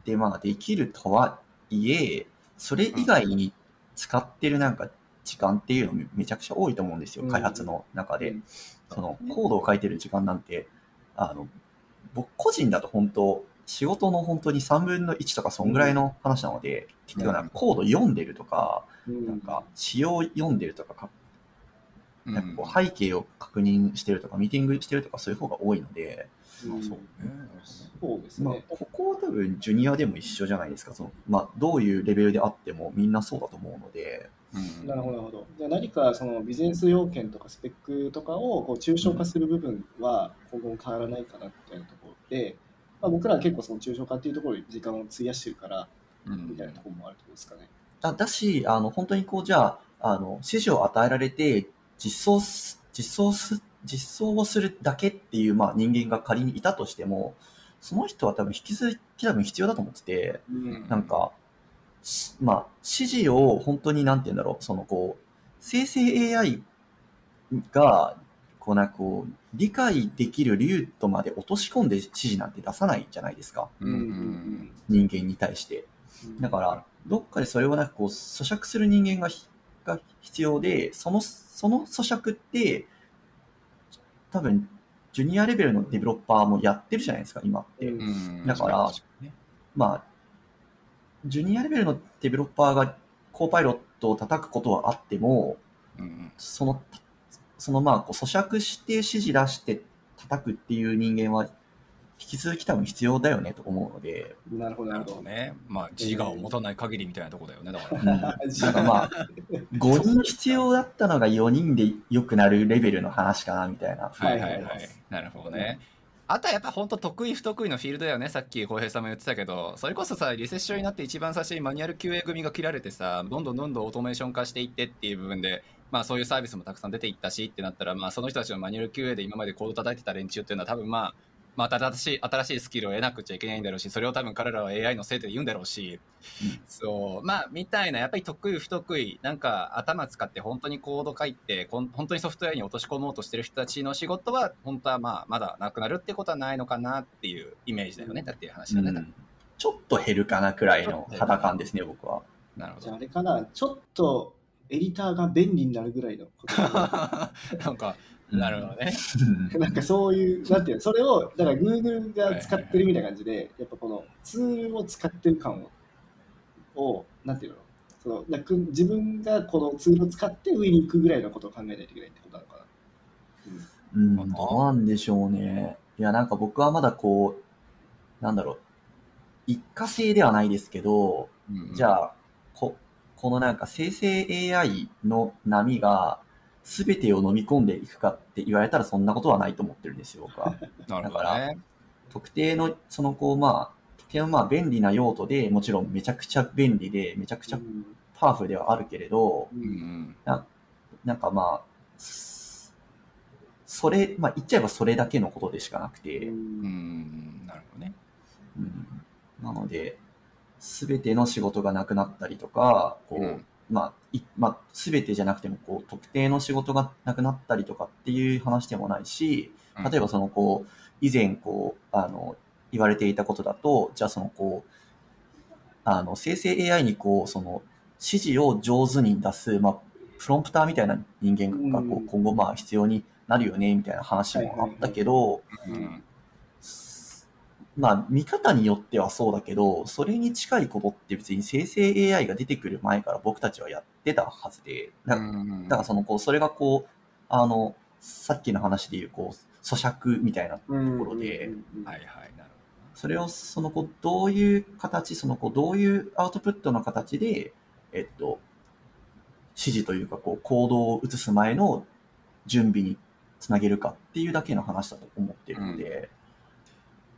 でまあできるとはいえ、それ以外に使ってるなんか時間っていうのめめちゃくちゃ多いと思うんですよ、うん。開発の中で。うん。そのコードを書いてる時間なんて、あの、僕個人だと本当、仕事の本当に3分の1とかそんぐらいの話なので、結局なんかコード読んでるとか、うん。なんか仕様読んでるとかなんかこう背景を確認してるとか、ミーティングしてるとかそういう方が多いので、うんそうねそうですまあね。、ここは多分ジュニアでも一緒じゃないですか。そのまあ、どういうレベルであってもみんなそうだと思うので、うんなるほど、なるほど。じゃあ何かそのビジネス要件とかスペックとかをこう抽象化する部分は今後も変わらないかなみたいなところで、まあ、僕らは結構その抽象化っていうところに時間を費やしてるからうんみたいなところもあるってことですかね。だだし、あの、本当にこう、じゃあ、あの、指示を与えられて、実装す、実装す、実装をするだけっていう、まあ、人間が仮にいたとしても、その人は多分引き続き多分必要だと思ってて、うんなんか、しまあ、指示を本当になんて言うんだろう、そのこう、生成 AI が、こうなんかこう、理解できるルートまで落とし込んで指示なんて出さないじゃないですか。うんうん人間に対して。だから、どっかでそれをなんかこう、咀嚼する人間がひが必要で、その、その咀嚼って、多分、ジュニアレベルのデベロッパーもやってるじゃないですか、今って。だからねまあ、ジュニアレベルのデベロッパーがコーパイロットを叩くことはあっても、うん。その、そのまあ、こう咀嚼して指示出して叩くっていう人間は、引き続き多分必要だよねと思うので、なるほど、ななるほど。ね。まあ、自我を持たない限りみたいなとこだよね、だかうら。<laughs> ん、なんかまあ、5人必要だったのが4人で良くなるレベルの話かなみたいな。はいはいはい。なるほどね。あとはやっぱ本当得意不得意のフィールドだよね。さっき浩平さんも言ってたけど、それこそさ、リセッションになって一番最初にマニュアル QA 組が切られてさ、どんどんどんどんオートメーション化していってっていう部分で、まあそういうサービスもたくさん出ていったしってなったら、まあその人たちのマニュアル QA で今までコード叩いてた連中っていうのは多分まあ、まあ新しい、新しいスキルを得なくちゃいけないんだろうし、それを多分彼らは AI のせいで言うんだろうし、うんそう、まあみたいな、やっぱり得意不得意、なんか頭使って本当にコード書いて、こん本当にソフトウェアに落とし込もうとしてる人たちの仕事は、本当はまあまだなくなるってことはないのかなっていうイメージだよね、だっていう話だね。うんちょっと減るかなくらいの肌感ですね、僕は。なるほじゃあど。あれかな、ちょっとエディターが便利になるぐらいのこと <laughs> なんか、なるほどね。なんかそういう、なんていうの、それを、だから Google が使ってるみたいな感じで、やっぱこのツールを使ってる感を、をなんていうの、そのなんか自分がこのツールを使って上に行くぐらいのことを考えないといけないってことなのかな。うん、どうなんでしょうね。いや、なんか僕はまだこう、なんだろう、一過性ではないですけど、じあ、ゃあ、ここのなんか生成 AI の波が全てを飲み込んでいくかって言われたらそんなことはないと思ってるんですよ、僕は。<laughs> なるほどね。特定の、そのこう、まあ、特定のまあ便利な用途でもちろんめちゃくちゃ便利で、めちゃくちゃうんパワフルではあるけれど、ううんんなんかまあ、すそれ、まあ言っちゃえばそれだけのことでしかなくて、うん。うん、なるほどね。うんなので、すべての仕事がなくなったりとか、こう、うんまあ、いまあ、すべてじゃなくても、こう、特定の仕事がなくなったりとかっていう話でもないし、うん例えばその、こう、以前、こう、あの、言われていたことだと、じゃあその、こう、あの、生成 AI にこう、その、指示を上手に出す、まあ、プロンプターみたいな人間がこう今後まあ必要になるよね、みたいな話もあったけど、うん。まあ、見方によってはそうだけど、それに近いことって別に生成 AI が出てくる前から僕たちはやってたはずで、だだからその、こう、それがこう、あの、さっきの話でいう、こう、咀嚼みたいな、うんところではいはい、なるそれを、その、こう、どういう形、その、こう、どういうアウトプットの形で、えっと、指示というか、こう、行動を移す前の準備につなげるかっていうだけの話だと思ってるので。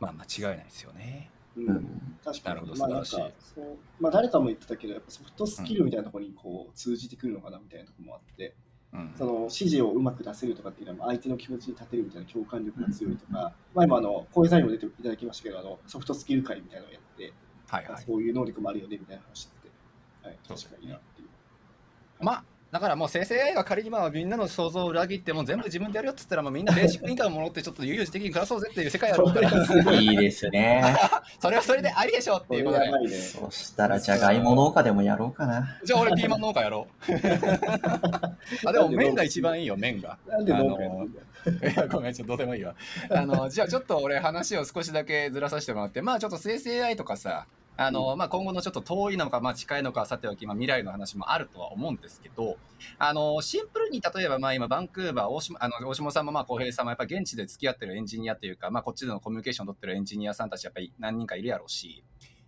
まあ間違いないですよね。うん。うん。確かに。なるほどまあなんか素晴らしい。そう。まあ誰かも言ってたけど、やっぱソフトスキルみたいなところにこう通じてくるのかなみたいなところもあって、うん。その指示をうまく出せるとかっていうのは相手の気持ちに立てるみたいな共感力が強いとか、まあ今あの、小江さんにも出ていただきましたけど、あのソフトスキル会みたいなのをやって、はいはい。そういう能力もあるよねみたいな話してて、はい、確かになっていう。まあ、だからもう生成 AI が仮にまあみんなの想像を裏切っても全部自分でやるよっつったらもうみんなベーシックインカムもらってちょっと悠々自適に暮らそうぜっていう世界あるから、いいですね。それはそれでありでしょっていうことで。そしたら、じゃがいも農家でもやろうかな。じゃあ俺ピーマン農家やろう。あでも麺が一番いいよ、麺が。なんで農家いや、ごめん、ちょっとどうでもいいわ。あの、じゃあちょっと俺話を少しだけずらさせてもらって、まあちょっと生成 AI とかさ、あの、まあ、今後のちょっと遠いのか、まあ、近いのかさておき、まあ、未来の話もあるとは思うんですけど、あの、シンプルに例えば、まあ、今、バンクーバー、大島、あの、大島さんも、まあ、浩平さんも、やっぱ現地で付き合ってるエンジニアというか、まあ、こっちでのコミュニケーション取ってるエンジニアさんたち、やっぱり何人かいるやろうし、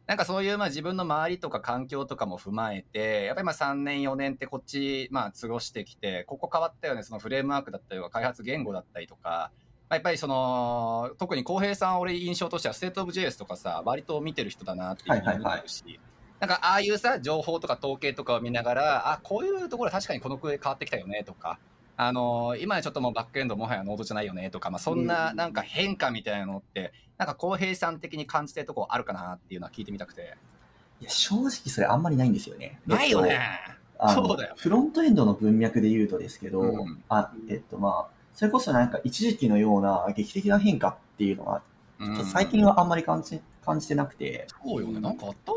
なんかそういう、まあ、自分の周りとか環境とかも踏まえて、やっぱりまあ3年、4年ってこっち、まあ、過ごしてきて、ここ変わったよね、そのフレームワークだったりとか、開発言語だったりとか、やっぱりその、特に浩平さん、俺印象としては、 State of JS とかさ、割と見てる人だなっていうふうに思うし、なんかああいうさ、情報とか統計とかを見ながら、あ、こういうところ確かにこの国変わってきたよねとか、あの今ちょっともうバックエンドもはや Node じゃないよねとか、まあ、そんななんか変化みたいなのって、なんか浩平さん的に感じてるとこあるかなっていうのは聞いてみたくて。いや、正直それあんまりないんですよね。ないよね。あそうだよ。フロントエンドの文脈で言うとですけど、うんあ、えっとまあ、それこそなんか一時期のような劇的な変化っていうのは、ちょっと最近はあんまり感じ感じてなくて、そうよね。なんかあった？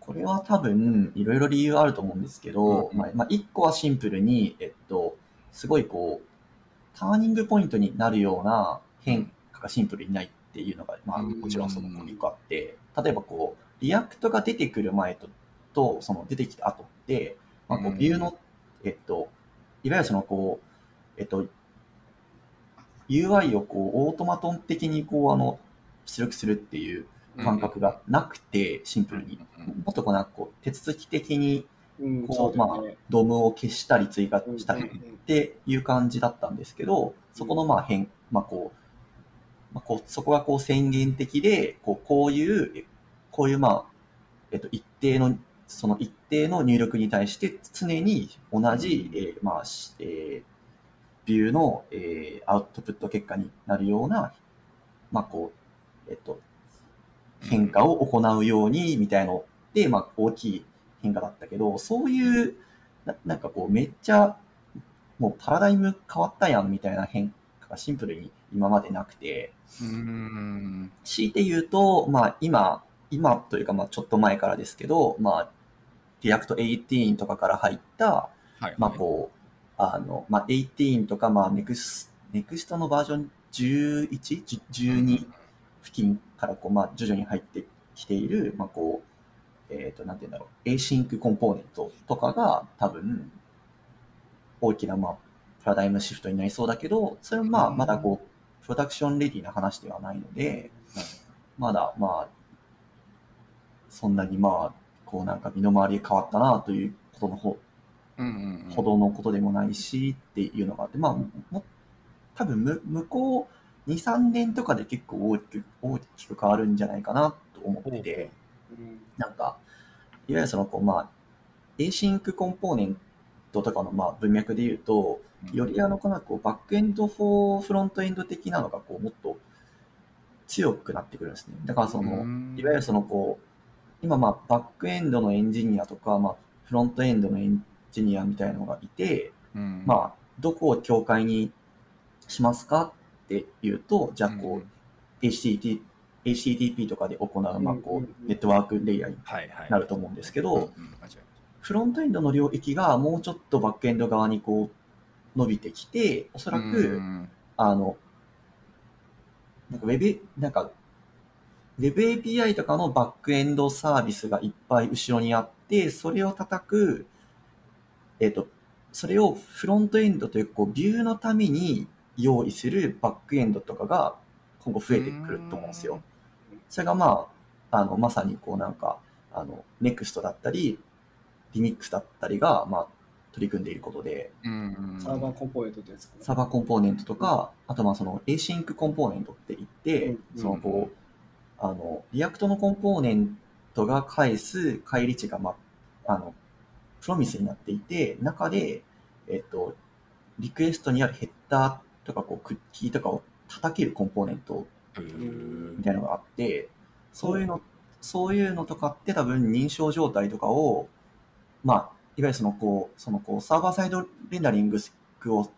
これは多分いろいろ理由あると思うんですけど、うん。まあ、まあ、一個はシンプルに、えっと、すごいこう、ターニングポイントになるような変化がシンプルにないっていうのが、まあ、うん。もちろんその一個あって、例えばこう、 React が出てくる前と、とその出てきた後って、まあ、こうん。う、ビューの、えっと、いわゆるそのこう、えっと、UI をこう、オートマトン的にこう、あの、出力するっていう感覚がなくて、シンプルに。もっとこうなんかこう手続き的にうん、こ、そうまあドームを消したり追加うんしたりっうんていう感じだったんですけど、そこのまあ変、まあこう、まあこう、そこがこう宣言的で、こう、こういう、えこういうまあ、えっと、一定の、その一定の入力に対して常に同じ、えーまあ、しえービューの、えーアウトプット結果になるような、まあこう、えっと、変化を行うようにみたいので、まあ、大きい変化だったけど、そういう、ななんかこう、めっちゃ、もうパラダイム変わったやんみたいな変化がシンプルに今までなくて、うん。強いて言うと、まあ今、今というかまあちょっと前からですけど、まあ、 React 18とかから入った、はい。まあこう、あの、まあ18とかまあネクス、ネクストのバージョン 11? 12付近からこう、まあ、徐々に入ってきている、まあ、こう、えっ、と、なんて言うんだろう、async コンポーネントとかが多分、大きな、まあ、パラダイムシフトになりそうだけど、それはまあ、うん。まだこう、プロダクションレディな話ではないので、まだ、まあ、そんなにまあ、こうなんか身の回りが変わったなということの方、ほどのことでもないしっていうのがあって、まあ、も多分む向こう2、3年とかで結構大きく大きく変わるんじゃないかなと思ってて、う。んなんか、いわゆるそのこう、まあ、async コンポーネントとかのまあ文脈で言うと、よりあのかな、こう、バックエンドフォーフロントエンド的なのがこう、もっと強くなってくるんですね。だからその、うん。いわゆるそのこう、今まあバックエンドのエンジニアとか、まあフロントエンドのエンジニアみたいなのがいて、うん。まあどこを境界にしますか？っていうと、じゃあこう、HTTP, HTTP とかで行う、まあこうんうんううん、ネットワークレイヤーに。なると思うんですけど、うんうん。間違いフロントエンドの領域がもうちょっとバックエンド側にこう伸びてきて、おそらく、うんあの、なんかウェブ、なんか、ウェブ API とかのバックエンドサービスがいっぱい後ろにあって、それを叩く、えっ、と、それをフロントエンドというか、こう、ビューのために用意するバックエンドとかが今後増えてくると思うんですよ。それがまあ、あの、まさにこうなんか、あの、NEXT だったり、Linux だったりが、まあ、取り組んでいることで、サーバーコンポーネントってやつかな。サーバーコンポーネントとか、あとまあその async コンポーネントって言って、うんそのこう、あの、 React のコンポーネントが返す返り値がまあ、あの、 Promise になっていて、中で、えっと、リクエストにあるヘッダーとかこうクッキーとかを叩けるコンポーネントみたいなのがあって、そういうの、そういうのとかって多分認証状態とかを、まあ、いわゆるそのこう、そのこう、サーバーサイドレンダリングを、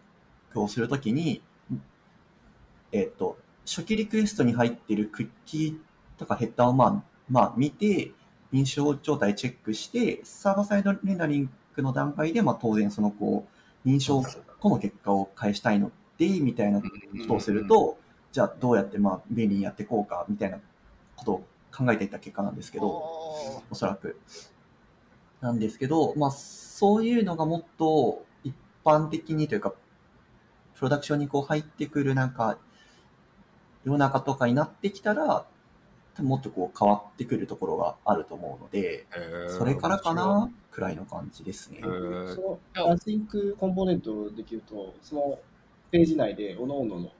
をするときに、えっと、初期リクエストに入ってるクッキーとかヘッダーをまあ、まあ見て、認証状態チェックして、サーバーサイドレンダリングの段階で、まあ当然そのこう、認証後の結果を返したいので、みたいなことをすると、じゃあどうやってまあ便利にやっていこうかみたいなことを考えていった結果なんですけど、おおそらく。なんですけど、まあ、そういうのがもっと一般的にというか、プロダクションにこう入ってくるなんか、世の中とかになってきたら、もっとこう変わってくるところがあると思うので、ーそれからかなくらいの感じですね。へ。ー。そのアシンクコンポーネントできると、そのページ内で、おのおのの、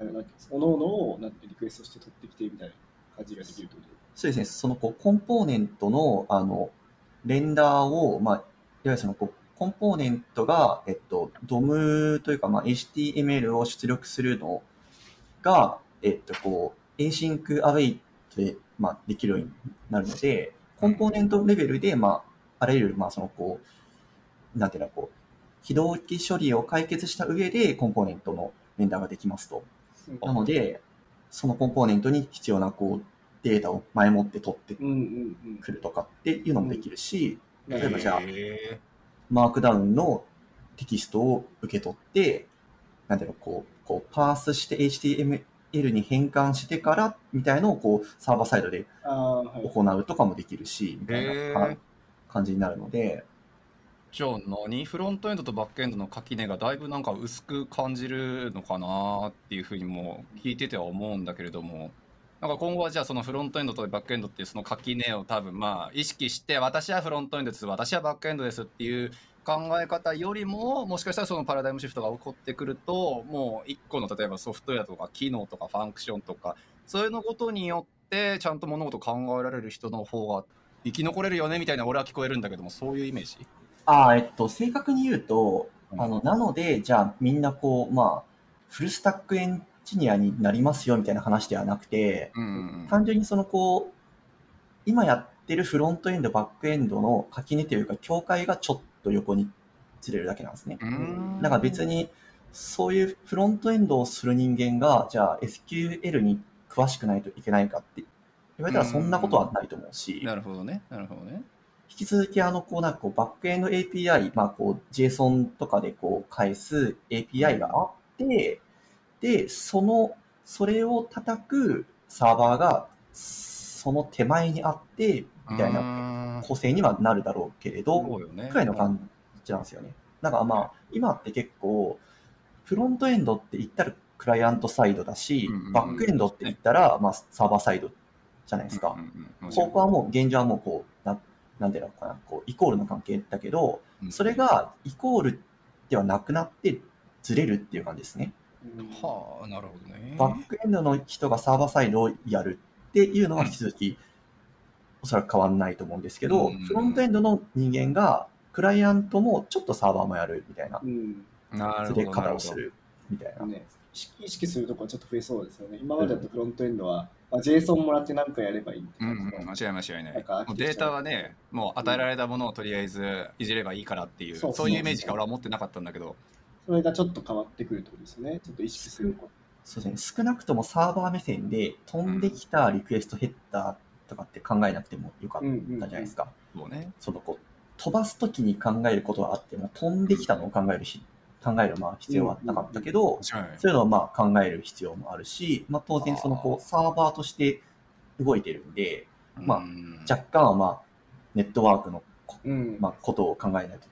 あのおのおのをなんてリクエストして取ってきてみたいな感じができると？そうですね、そのこうコンポーネントのあのレンダーを、まあ、いわゆるそのこうコンポーネントが、えっと、DOM というか、まあ、HTML を出力するのが、えっと、こう、async await で、まあ、できるようになるので、コンポーネントレベルで、まあ、あらゆる、まあ、その、こう、なんていうの、こう、非同期処理を解決した上で、コンポーネントのレンダーができますと。なので、そのコンポーネントに必要な、こう、データを前もって取ってくるとかっていうのもできるし、うん。例えばじゃあへマークダウンのテキストを受け取って、なんていうの、こう、こうパースして HTML に変換してから、みたいのをこう、サーバーサイドで。行うとかもできるし、みたいなはい感じになるので、じゃあ何フロントエンドとバックエンドの垣根がだいぶなんか薄く感じるのかなっていうふうにも聞いてては思うんだけれども。なんか今後はじゃあそのフロントエンドとバックエンドっていうその垣根を多分まあ意識して私はフロントエンドです。私はバックエンドですっていう考え方よりももしかしたらそのパラダイムシフトが起こってくるともう一個の例えばソフトウェアとか機能とかファンクションとかそういうのことによってちゃんと物事を考えられる人の方が生き残れるよねみたいな俺は聞こえるんだけどもそういうイメージ？ああ、えっと、正確に言うと、うん。あの、なので、じゃあみんなこう、まあ、フルスタックエンジニアになりますよみたいな話ではなくて、うん。単純にそのこう、今やってるフロントエンド、バックエンドの垣根というか、境界がちょっと横にずれるだけなんですね。うんだから別に、そういうフロントエンドをする人間が、じゃあ SQL に詳しくないといけないかって言われたらそんなことはないと思うし、なるほどね。なるほどね。引き続きあの、こうなんかこうバックエンド API、まあこう JSON とかでこう返す API があって、で、その、それを叩くサーバーがその手前にあって、みたいなな構成にはなるだろうけれど。くらいの感じなんですよね。だからまあ、今って結構、フロントエンドって言ったらクライアントサイドだしうんうんうん、バックエンドって言ったら、まあ、サーバーサイドじゃないですかうん。うんうんもちろんここはもう、現状はもうこう、ななんていうのかな、こう、イコールの関係だけど、うんそれがイコールではなくなってずれるっていう感じですね。うんはあ、なるほどね。バックエンドの人がサーバーサイドをやるっていうのは引き続き、おそらく変わんないと思うんですけど、うんフロントエンドの人間が、クライアントもちょっとサーバーもやるみたいなうん。ずれなるほど。方をするみたいな。ね、意識するとこはちょっと増えそうですよね。今までだとフロントエンドは、まあ、JSON もらって何かやればいいうんうん、間違い間違いなないもうデータはね、もう与えられたものをとりあえずいじればいいからっていう、そうそういうイメージしか俺は持ってなかったんだけど。それがちょっと変わってくるとですね。ちょっと意識するこそうですね、少なくともサーバー目線で飛んできたリクエストヘッダーとかって考えなくてもよかったじゃないですか。そうね。そのこう飛ばすときに考えることはあっても、飛んできたのを考えるし考えるまあ必要はなかったけど、間違いない。そういうのをまあ考える必要もあるし、まあ、当然そのこうサーバーとして動いてるんで、まあうん若干はまあネットワークのこ,、うん。まあ、ことを考えないと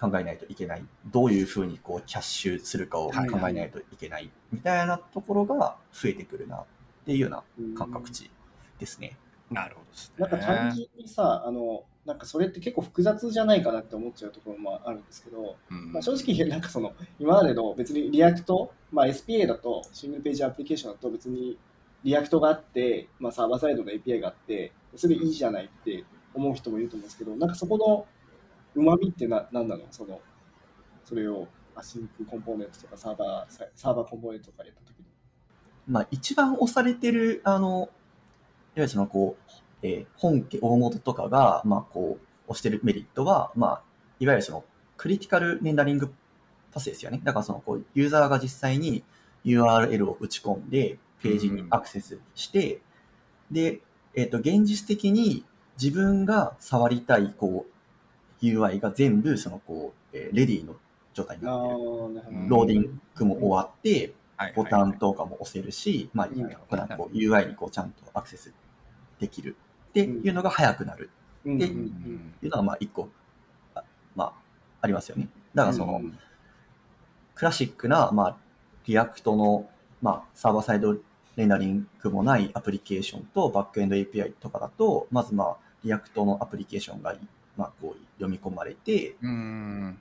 考えないといけない。どういうふうにこうキャッシュするかを考えないといけないみたいなところが増えてくるなっていうような感覚値ですね。なるほどですね。なんか単純にさ、あの、なんかそれって結構複雑じゃないかなって思っちゃうところもあるんですけど、うんまあ、正直なんかその今までの別に React、まあ、SPA だとシングルページアプリケーションだと別に React があって、まあ、サーバーサイドの API があってそれでいいじゃないって思う人もいると思うんですけどなんかそこのうまみってな何なの？そのそれを async コンポーネントとかサーバーササーバーコンポーネントとかやった時に。まあ一番押されてる、あの、いわゆるそのこう、えー本家大元とかが、まあこう、押してるメリットは、まあ、いわゆるそのクリティカルレンダリングパスですよね。だからそのこう、ユーザーが実際に URL を打ち込んで、ページにアクセスして、で、えっ、と、現実的に自分が触りたい、こう、UI が全部、そのこう、えーレディーの状態にあなってる。ローディングも終わって、はいボタンとかも押せるし、まあ、こう UI にこうちゃんとアクセスできる。っていうのが早くなる。っていうのはまあ一個あまあありますよね。だからその、うん。クラシックな、まあ、 React の、まあ、サーバーサイドレンダリングもないアプリケーションとバックエンド API とかだと、まずまあ、 React のアプリケーションが、まあ、こう読み込まれて、うん。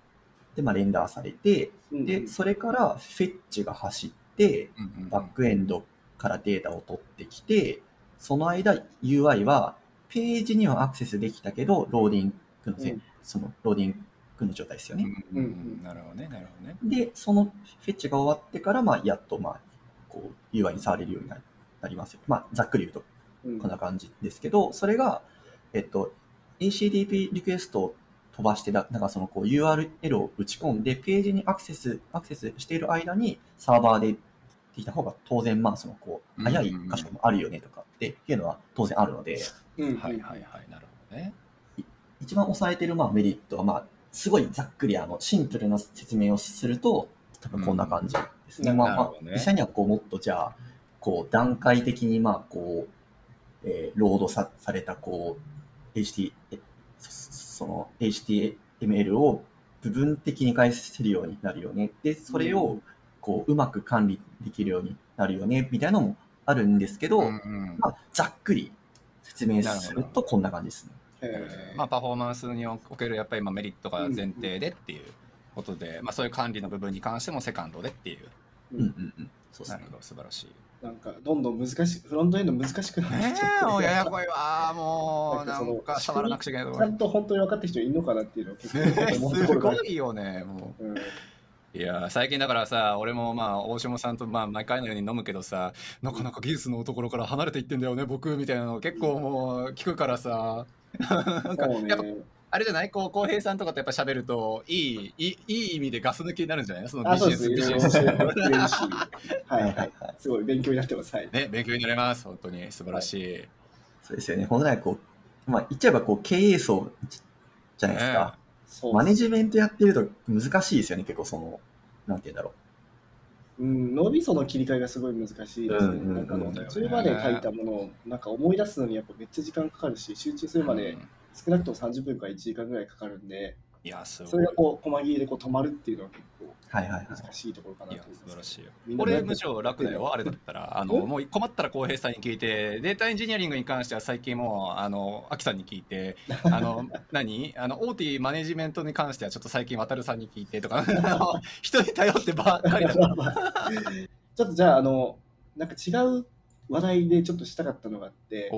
で、まあ、レンダーされて、うん。で、それから fetch が走って、バックエンドからデータを取ってきて、その間 UI はページにはアクセスできたけど、ローディングのせ、うんそのローディングの状態ですよね。うんうんなるほどね、なるほどね。で、その fetch が終わってから、まあ、やっと、まあ、こう、UI に触れるようにななりますよ。まあ、ざっくり言うと、うんこんな感じですけど、それが、えっと、HTTP リクエストを飛ばしてだ、なんかそのこう URL を打ち込んで、ページにアクセス、アクセスしている間にサーバーでできた方が当然、まあ、そのこう、早い箇所もあるよねとかっていうのは当然あるので、うんはいはいはい、なるほどね。一番押さえてるまあメリットは、まあ、すごいざっくりあのシンプルな説明をすると、多分こんな感じですね。うんまあ、まあなるほどね実際にはこうもっとじゃあ、こう段階的にまあこう、えーロードさされたこう HT えそその HTML を部分的に返せるようになるよね。で、それをこううまく管理できるようになるよね、みたいなのもあるんですけど、うんうんまあ、ざっくり説明するとこんな感じですね。まあ、パフォーマンスにおけるやっぱりまあメリットが前提でっていうことで、まあ、そういう管理の部分に関してもセカンドでっていう。うんうんうん。そうですねなるほ。ど、素晴らしい。なんかどんどん難しいフロントエンド難しくなってえきちゃっえてもうややこいわ <laughs> もうなんんか触らなくちゃいけないとちゃんと本当に分かってる人いるのかなっていうのを結ね構 <laughs> すごいよねもうんういや最近だからさ俺もまあ大下さんとまあ毎回のように飲むけどさなかなか技術のところから離れていってんだよね僕みたいなの結構もう聞くからさなんかやっぱあれじゃない？こう浩平さんとかとやっぱ喋るといいいいいい意味でガス抜きになるんじゃない？そのあ、ビジネ。スビジネス。はいはい。すごい勉強になってます。はい。ね勉強になれます本当に素晴らしい、そうですよね。本来こう、まあ、言っちゃえばこう経営層じゃないですか。そうマネジメントやってると難しいですよね、結構その、なんて言うんだろう。ん、脳みその切り替えがすごい難しいですね。うんまで書いたものをなんか思い出すのにやっぱめっちゃ時間かかるし、集中するまでうん。少なくとも30分から1時間ぐらいかかるんで、いやすごい。それがこう、細切れでこう止まるっていうのは結構。難しいところかなと思います。素晴らしい俺むしろ楽だよあれだったら。あのえ？もう困ったら浩平さんに聞いて。データエンジニアリングに関しては最近もうあの秋さんに聞いて。<laughs> あの何？あの OT マネジメントに関してはちょっと最近渡るさんに聞いてとか。<laughs> 人に頼ってばっかりだ <laughs> ちょっとじゃあ、あの、なんか違う話題でちょっとしたかったのがあって、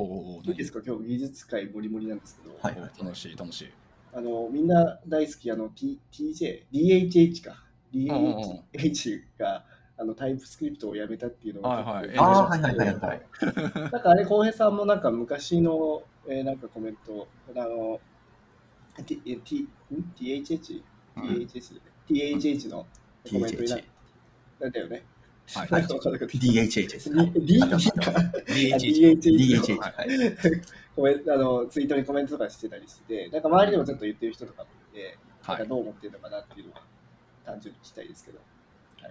いいですか、今日技術界もりもりなんですけど、はい楽しい楽しいあのみんな大好きあの、T、TJ、DHH か。DHH があのタイプスクリプトをやめたっていうのがはいはい。ああ、はいはいはいはい。なんかあれ、浩平さんもなんか昔の、えーなんかコメント、あの、T、え T、ん？THH? うん THH、のコメントにな DHH。なんだよね。はい。DHH です。D- D 合ってます合ってます DHH コメあのツイートにコメントとかしてたりして、なんか周りでもちょっと言ってる人とかもいて、なんかはいどう思ってるのかなっていうのは単純に聞きたいですけど。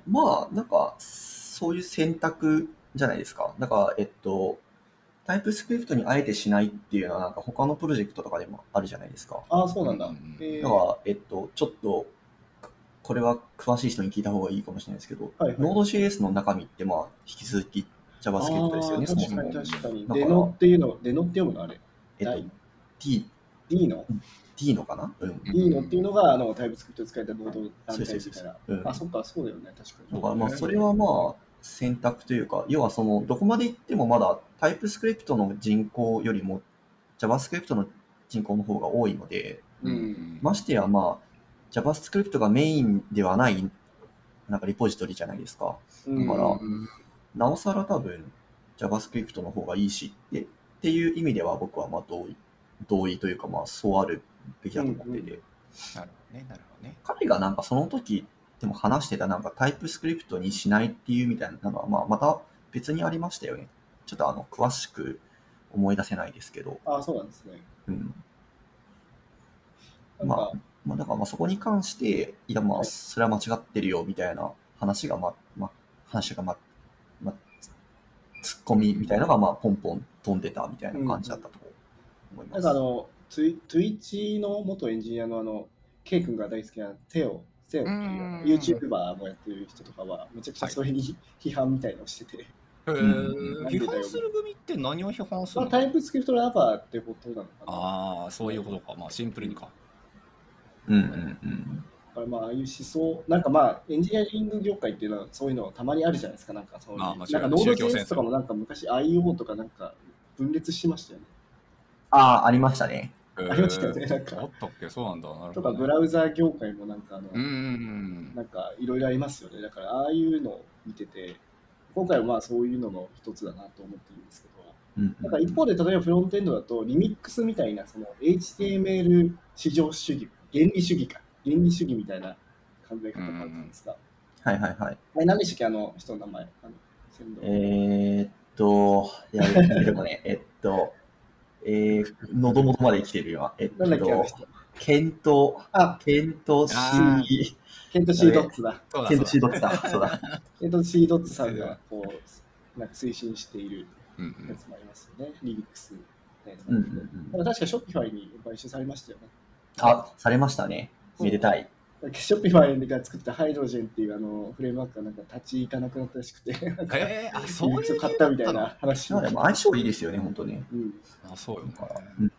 まあ、なんか、そういう選択じゃないですか。なんか、えっと、タイプスクリプトにあえてしないっていうのは、なんか他のプロジェクトとかでもあるじゃないですか。ああ、そうなんだ。だから、えっと、ちょっと、これは詳しい人に聞いた方がいいかもしれないですけど、はいはい Node.js の中身って、まあ、引き続き JavaScript ですよね、そもそも。確か。にデノっていうの、デノって読むのあれ。えっとない、D、の？D のかな？うん。D のっていうのがあのタイプスクリプト使えたノードそうそうそう段階みたいううん。あ、そっか、そうだよね、確かに。だからまあそれはまあ選択というか、要はそのどこまで行ってもまだタイプスクリプトの人口よりも JavaScript の人口の方が多いので、うん。ましてやまあ JavaScript がメインではないなんかリポジトリじゃないですか。うんだからうんなおさら多分 JavaScript の方がいいしってっていう意味では僕はまあ同意同意というかまあそうあるべきだと思ってて、なるほどねなるほどね彼がなんかその時でも話してたなんかタイプスクリプトにしないっていうみたいなのはまあまた別にありましたよね。ちょっとあの詳しく思い出せないですけど、あ、そうなんですね。うん。まあ、まあ、だからまあそこに関して、いやまあはいそれは間違ってるよみたいな話がまあ、まあ、話がまあ、まあ、ツッコミみたいなのが、まあ、ポンポン飛んでたみたいな感じだったと思います。なんかあの、ツイ Twitch の元エンジニアのあの、K 君が大好きなテオ、テオっていううん、YouTuber もやってる人とかは、めちゃくちゃそれに批判みたいなのをしてて、批判する組って何を批判すまあ、るのタイプスクリプトラバーってことなのかな。ああ、そういうことか。まあ、シンプルにか。うんうんうん。だからまあ、ああいう思想、なんかまあ、エンジニアリング業界っていうのはそういうのたまにあるじゃないですか。なんかそういう、まあまあなんかノード JS とかもなんか昔 IO とかなんか分裂してましたよね。ああ、ありましたね。ありましたよねなんかあったっけそうなんだ。なるほど、とか、ね。ブラウザー業界もなんかあの、うんうんうん。なんかいろいろありますよね。だからああいうのを見てて、今回はまあそういうのの一つだなと思ってるんですけど、うんなんか一方で例えばフロントエンドだとリミックスみたいなその HTML 至上主義、原理主義か、原理主義みたいな考え方があるんですか。はいはいはい。あれ何でしたっけあの人の名前？あのえーっと、いや、でもね、<laughs> えっと、えー、喉元まで来てるよ。えっと、人。ケント、あ、ケントあ C、ドッツだ。そうだケント C そうドッツだ。そうだ。ケント C ドッツさんがこう、なんか推進しているやつもありますよね。リミックスうんうもんうん。確か Shopify に買収されましたよね。あ、されましたね。めでたい。 Shopify が作った Hydrogen っていうあのフレームワークがなんか立ち行かなくなったらしくて、えー、あ、そういう <laughs> 買ったみたいな話。まあでも相性いいですよね、本当ね。うん、あ、そうよね。うん。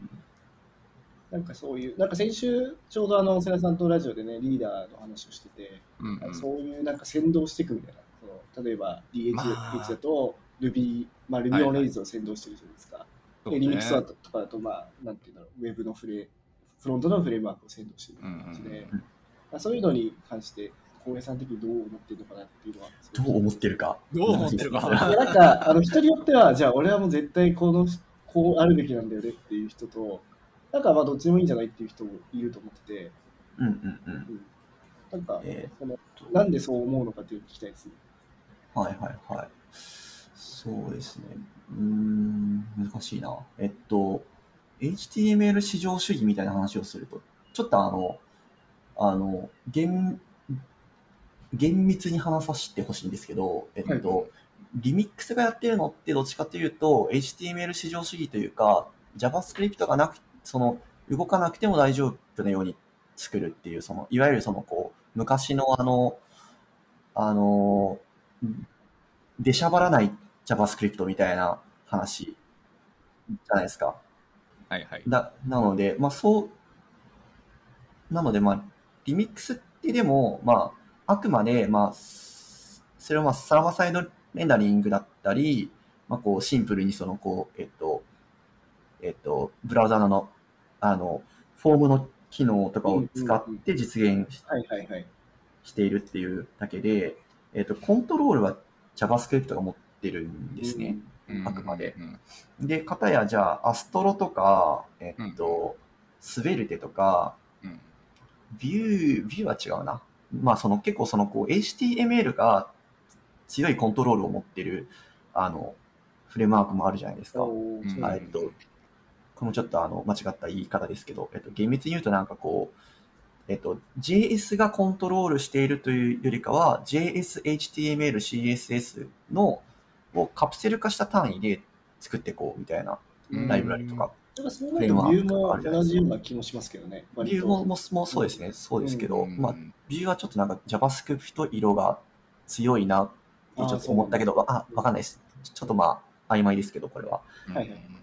なんかそういう、なんか先週、ちょうどあの、瀬名さんとラジオでね、リーダーの話をしてて、うんうん。そういうなんか先導していくみたいな、その例えば DH まあ。だと Ruby、まあ、Ruby オンレイズを先導してるじゃないですか。そうね。でリミックスだととかだと、まあ、なんていうんだろう、ウェブのフレフロントのフレームワークを先導してる感じで、うんまあそういうのに関して、浩平さん的にどう思ってるのかなっていうのは、どう思ってるか。どう思ってるか。なんか、あの人によっては、じゃあ俺はもう絶対この、こうあるべきなんだよねっていう人と、なんかまあどっちでもいいんじゃないっていう人もいると思ってて、うんうんうん。なんか、えそのーっとなんでそう思うのかっていうのを聞きたいですね。はいはいはい。そうですね。うーん、難しいな。えっと、HTML 至上主義みたいな話をすると、ちょっとあの、あの、厳、厳密に話させてほしいんですけど、えっと、リミックスがやってるのってどっちかというと、HTML 至上主義というか、JavaScript がなく、その、動かなくても大丈夫なように作るっていう、その、いわゆるその、こう、昔のあの、あの、出しゃばらない JavaScript みたいな話じゃないですか。はいはい。だなので、まあそう、なのでまあ、リミックスってでも、まあ、あくまで、まあ、それをまあ、サーバーサイドレンダリングだったり、まあこう、シンプルにその、こう、えっと、えっと、ブラウザーの、あの、フォームの機能とかを使って実現しているっていうだけで、えっと、コントロールは JavaScript が持ってるんですね。あくまで。うん。で、かたやじゃあ、アストロとか、えっと、スベルテとか、うん。ビュー、ビューは違うな。まあ、その結構そのこう HTML が強いコントロールを持ってる、あの、フレームワークもあるじゃないですか。えっと、これもちょっとあの、間違った言い方ですけど、えっと、厳密に言うとなんかこう、えっと、JS がコントロールしているというよりかは、JS、HTML、CSS のをカプセル化した単位で作っていこうみたいなうんライブラリとか。なんかそうなるとビューも同じような気もしますけどね。ビューもももそうですね、そうですけど、うんまあ、ビューはちょっとなんか JavaScript 色が強いなってちょっと思ったけど、あわかんないです。ちょっとまあ、曖昧ですけど、これは。はいはい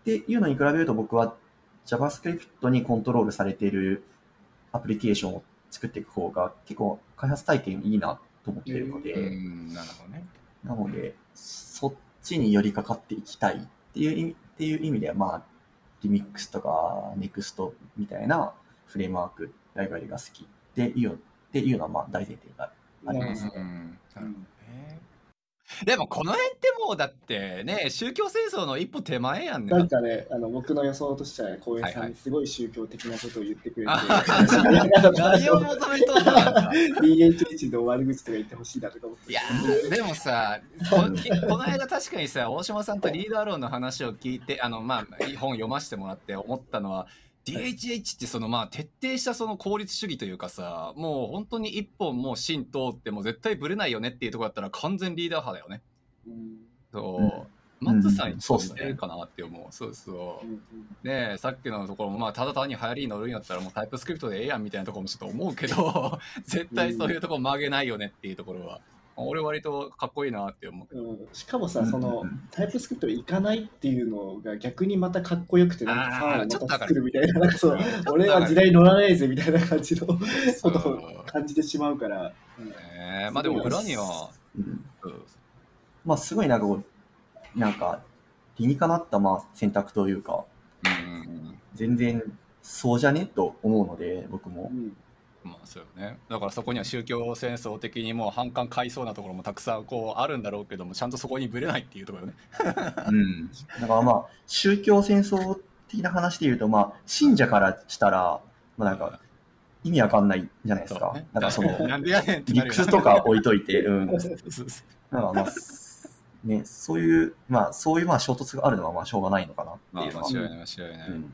っていうのに比べると僕は JavaScript にコントロールされているアプリケーションを作っていく方が結構開発体験いいなと思っているので、うんなるほどね。なので、そっちに寄りかかっていきたいっていう意味っていう意味では、まあ、リミックスとか NEXT みたいなフレームワーク、ライブラリが好きっていうっていうのはまあ大前提がありますね。うんなるほどねでもこの辺ってもうだってね宗教戦争の一歩手前やんね。なんかね、あの僕の予想としては、浩平さんにすごい宗教的なことを言ってくれて、<laughs> 何を求めとんの？なんか DHH の悪口とか言ってほしいなとか思って。いやーでもさここの間確かにさ大島さんとリーダー論の話を聞いてあのまあ本読ませてもらって思ったのは DHH ってそのまあ徹底したその効率主義というかさもう本当に一本もう芯通ってもう絶対ブレないよねっていうところだったら完全リーダー派だよね。うん。そう、うん。マッツさんにうん。そうっすね。似てるかなって思う。そうそう。うんうん。ねえさっきのところも、まあ、ただ単に流行りに乗るんやったら、もうタイプスクリプトでええやんみたいなところもちょっと思うけど、<laughs> 絶対そういうところ曲げないよねっていうところは、俺割とかっこいいなって思う。うん。しかもさ、うんそのうん。タイプスクリプト行かないっていうのが逆にまたかっこよくて、なんかまた作るみたいな、なんかそううんちょっとわかる。俺は時代乗らないぜみたいな感じのことを感じてしまうから、えまあでも裏には、うん。うん。まあ、すごいなんかこう、なんか、理にかなったまあ選択というか、うん。全然そうじゃね？と思うので、僕も。う。んまあそうよね。だからそこには宗教戦争的にもう反感買いそうなところもたくさんこうあるんだろうけども、ちゃんとそこにぶれないっていうところよね。うん。だからまあ、宗教戦争的な話で言うと、まあ、信者からしたら、まあなんか、意味わかんないじゃないですか。ねなんかその、<laughs> 理屈とか置いといて、うん。<laughs> なんかまあ、ね、そういう、まあ、そういうまあ衝突があるのはまあしょうがないのかなまあっていうのは。間違いない間違いない。うん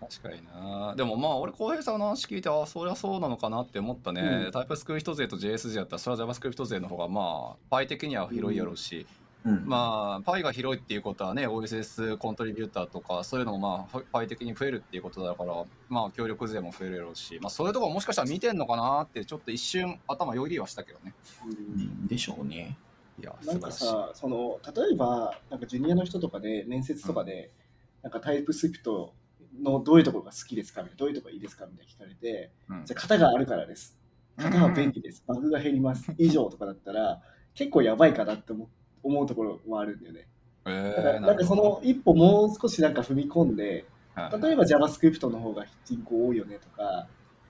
確かにな。でもまあ俺浩平さんの話聞いてあそりゃそうなのかなって思ったね、うん。タイプスクリプト勢と JS 勢やったらそれは JavaScript 勢の方がまあパイ的には広いやろうし、うん。まあパイが広いっていうことはね OSS コントリビューターとかそういうのもまあパイ的に増えるっていうことだからまあ協力勢も増えるやろうし。まあそういうところもしかしたら見てんのかなってちょっと一瞬頭よぎりはしたけどね。うん。うんでしょうね。いやなんか素晴らしい。さ、その例えば、なんかジュニアの人とかで、面接とかで、なんかタイプスクリプトのどういうところが好きですか？みたいな、どういうところがいいですか？みたいな聞かれて、うんじゃあ型があるからです。型は便利です。バグが減ります。以上とかだったら、結構やばいかなって思うところもあるんだよね。えだからー、なんかその一歩もう少しなんか踏み込んで、はい例えば JavaScript の方が人口多いよねとか、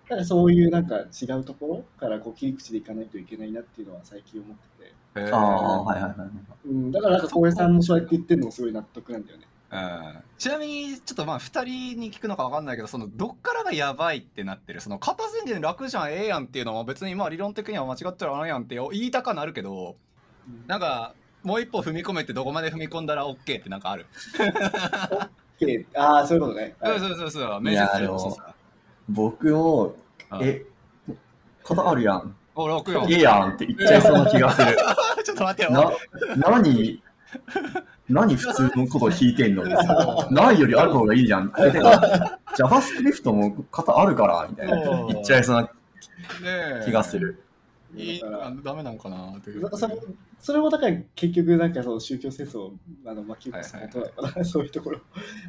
なんかそういうなんか違うところからこう切り口でいかないといけないなっていうのは最近思ってて。えーああ、はいはいはい。うん、だからなんか浩平さんもそうやって言ってるのもすごい納得なんだよね。うん。ちなみにちょっとまあ2人に聞くのか分かんないけどそのどっからがやばいってなってるその型宣言楽じゃんええやんっていうのは別にまあ理論的には間違ってるあらんやんって言いたかなるけどなんかもう一歩踏み込めてどこまで踏み込んだら OK ってなんかある？でああ、そういうことね。そうそうそうそう。面接するとさ僕も、うん。え、型あるやん。お楽よええやんって言っちゃいそうな気がする。<laughs> ちょっと待ってよ。な、何、何普通のこと聞いてんのないよりある方がいいじゃん。<laughs> JavaScript も型あるから、みたいな。言っちゃいそうな気がする。ダメなのかな？っていうなんかそれそれもだから結局なんかその宗教戦争をあの巻き起こすことなのかな、<laughs> そういうところ。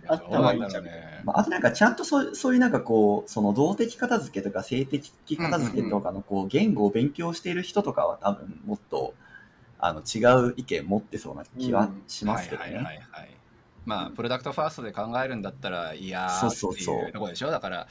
あったはいいじゃんねまあ、あとなんかちゃんとそうそういうなんかこう、その動的片付けとか性的片付けとかのこう言語を勉強している人とかは多分もっとあの違う意見持ってそうな気はしますけどはいはいはね。いはい。まあプロダクトファーストで考えるんだったらいやーっていうところでしょ？だから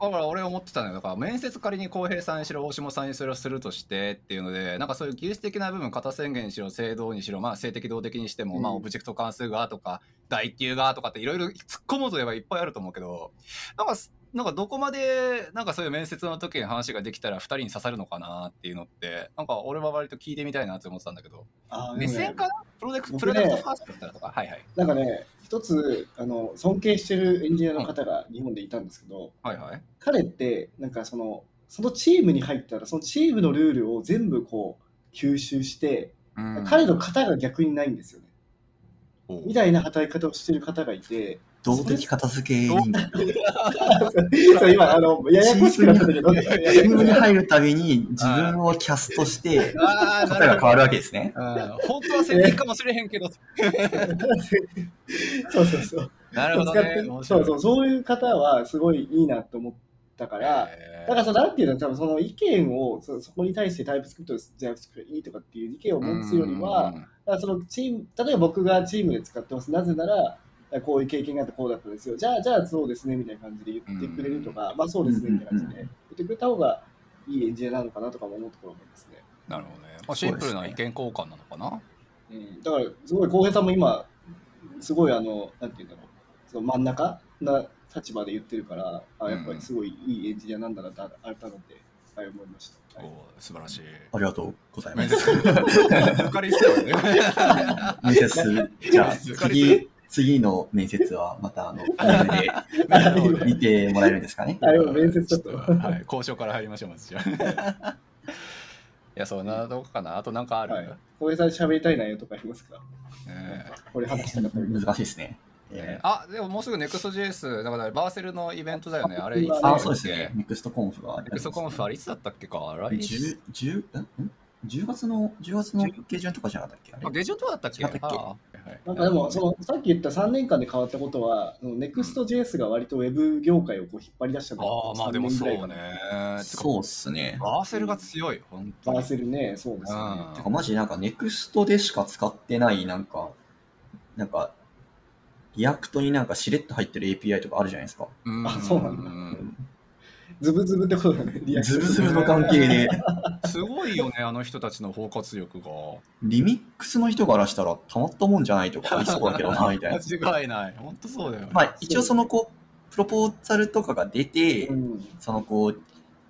だから俺思ってたのよ。だから面接仮に浩平さんにしろ大下さんにしろするとしてっていうのでなんかそういう技術的な部分型宣言にしろ制度にしろまあ性的動的にしても、うん。まあオブジェクト関数がとか代級がとかっていろいろ突っ込もうといえばいっぱいあると思うけどなんかなんかどこまでなんかそういう面接の時に話ができたら2人に刺さるのかなっていうのってなんか俺は割と聞いてみたいなって思ってたんだけどあー目線かな？プロダクトプロダクトファーストだったらとか？はいはい。なんかね、一つあの尊敬してるエンジニアの方が日本でいたんですけど、はいはい。彼ってなんかそのそのチームに入ったらそのチームのルールを全部こう吸収して、うん。彼の型が逆にないんですよね。みたいな働き方をしてる方がいて、動的片付け人間。そう今あのややこしくなったけど、チームに入るたびに自分をキャストして、ああ、型が変わるわけですね。うん本当は設定かもしれへんけど。そうそうそう。なるほどね。そうそう、そういう方はすごいいいなと思ったから、だからそのなんていうの、多分その意見をそそこに対してタイプスクリプトじゃあ作いいとかっていう意見を持つよりは、だからそのチーム、例えば僕がチームで使ってます。なぜなら、こういう経験があってこうだったんですよ。じゃあ、じゃあそうですねみたいな感じで言ってくれるとか、まあそうですねみたいな感じで言ってくれた方がいいエンジニアなのかなとかも思うところもありますね。なるほどね。まあ、シンプルな意見交換なのかな？うん、だから、すごい浩平さんも今、すごいあの、なんていうんだろう、その真ん中な立場で言ってるから、あやっぱりすごいいいエンジニアなんだなって改めて、はい、思いました。はいおー素晴らしい。ありがとうございま面す。接。わかりそうよね。<laughs> <laughs> 面接、<laughs> じゃあ次、次の面接はまたあの、<laughs> 見てもらえるんですかね。あでも面接ちょっと。はい、交渉から入りましょう、まずじゃあ。いや、そんなとこかな。あとなんかある、はい。小平さん喋りたい内容とかありますか？ねこれ話したかったり難しいですね。ええあ、でももうすぐ NEXTJS、だからバーセルのイベントだよね。あれ、いつあー、あ、だっけ？そうですね。ネクストコンフがありネクストコンフあれいつだったっけか？来10、10、ん ?10 月の、10月の下旬とかじゃなかったっけ？あれ？あ、下旬とかだったっけ？なんかでも、そのさっき言った3年間で変わったことは、Next.js が割と Web 業界をこう引っ張り出したああ、まあでもそう3年ぐらいね。そうっすね。 Vercel が強い、本当に。 Vercel ね、そうですね。うんてかマジなんか Next でしか使ってないなんか、なんか、 React になんかしれっと入ってる API とかあるじゃないですか。うんあそうなんだズブズブってことだね、ズブズブの関係で、<laughs> すごいよね、あの人たちの包括力が。リミックスの人からしたらたまったもんじゃないとかありそうだけどな、<laughs> みたいな。間違いない。本当そうだよね。まあ一応そのこう、プロポーザルとかが出てう、ん。そのこう、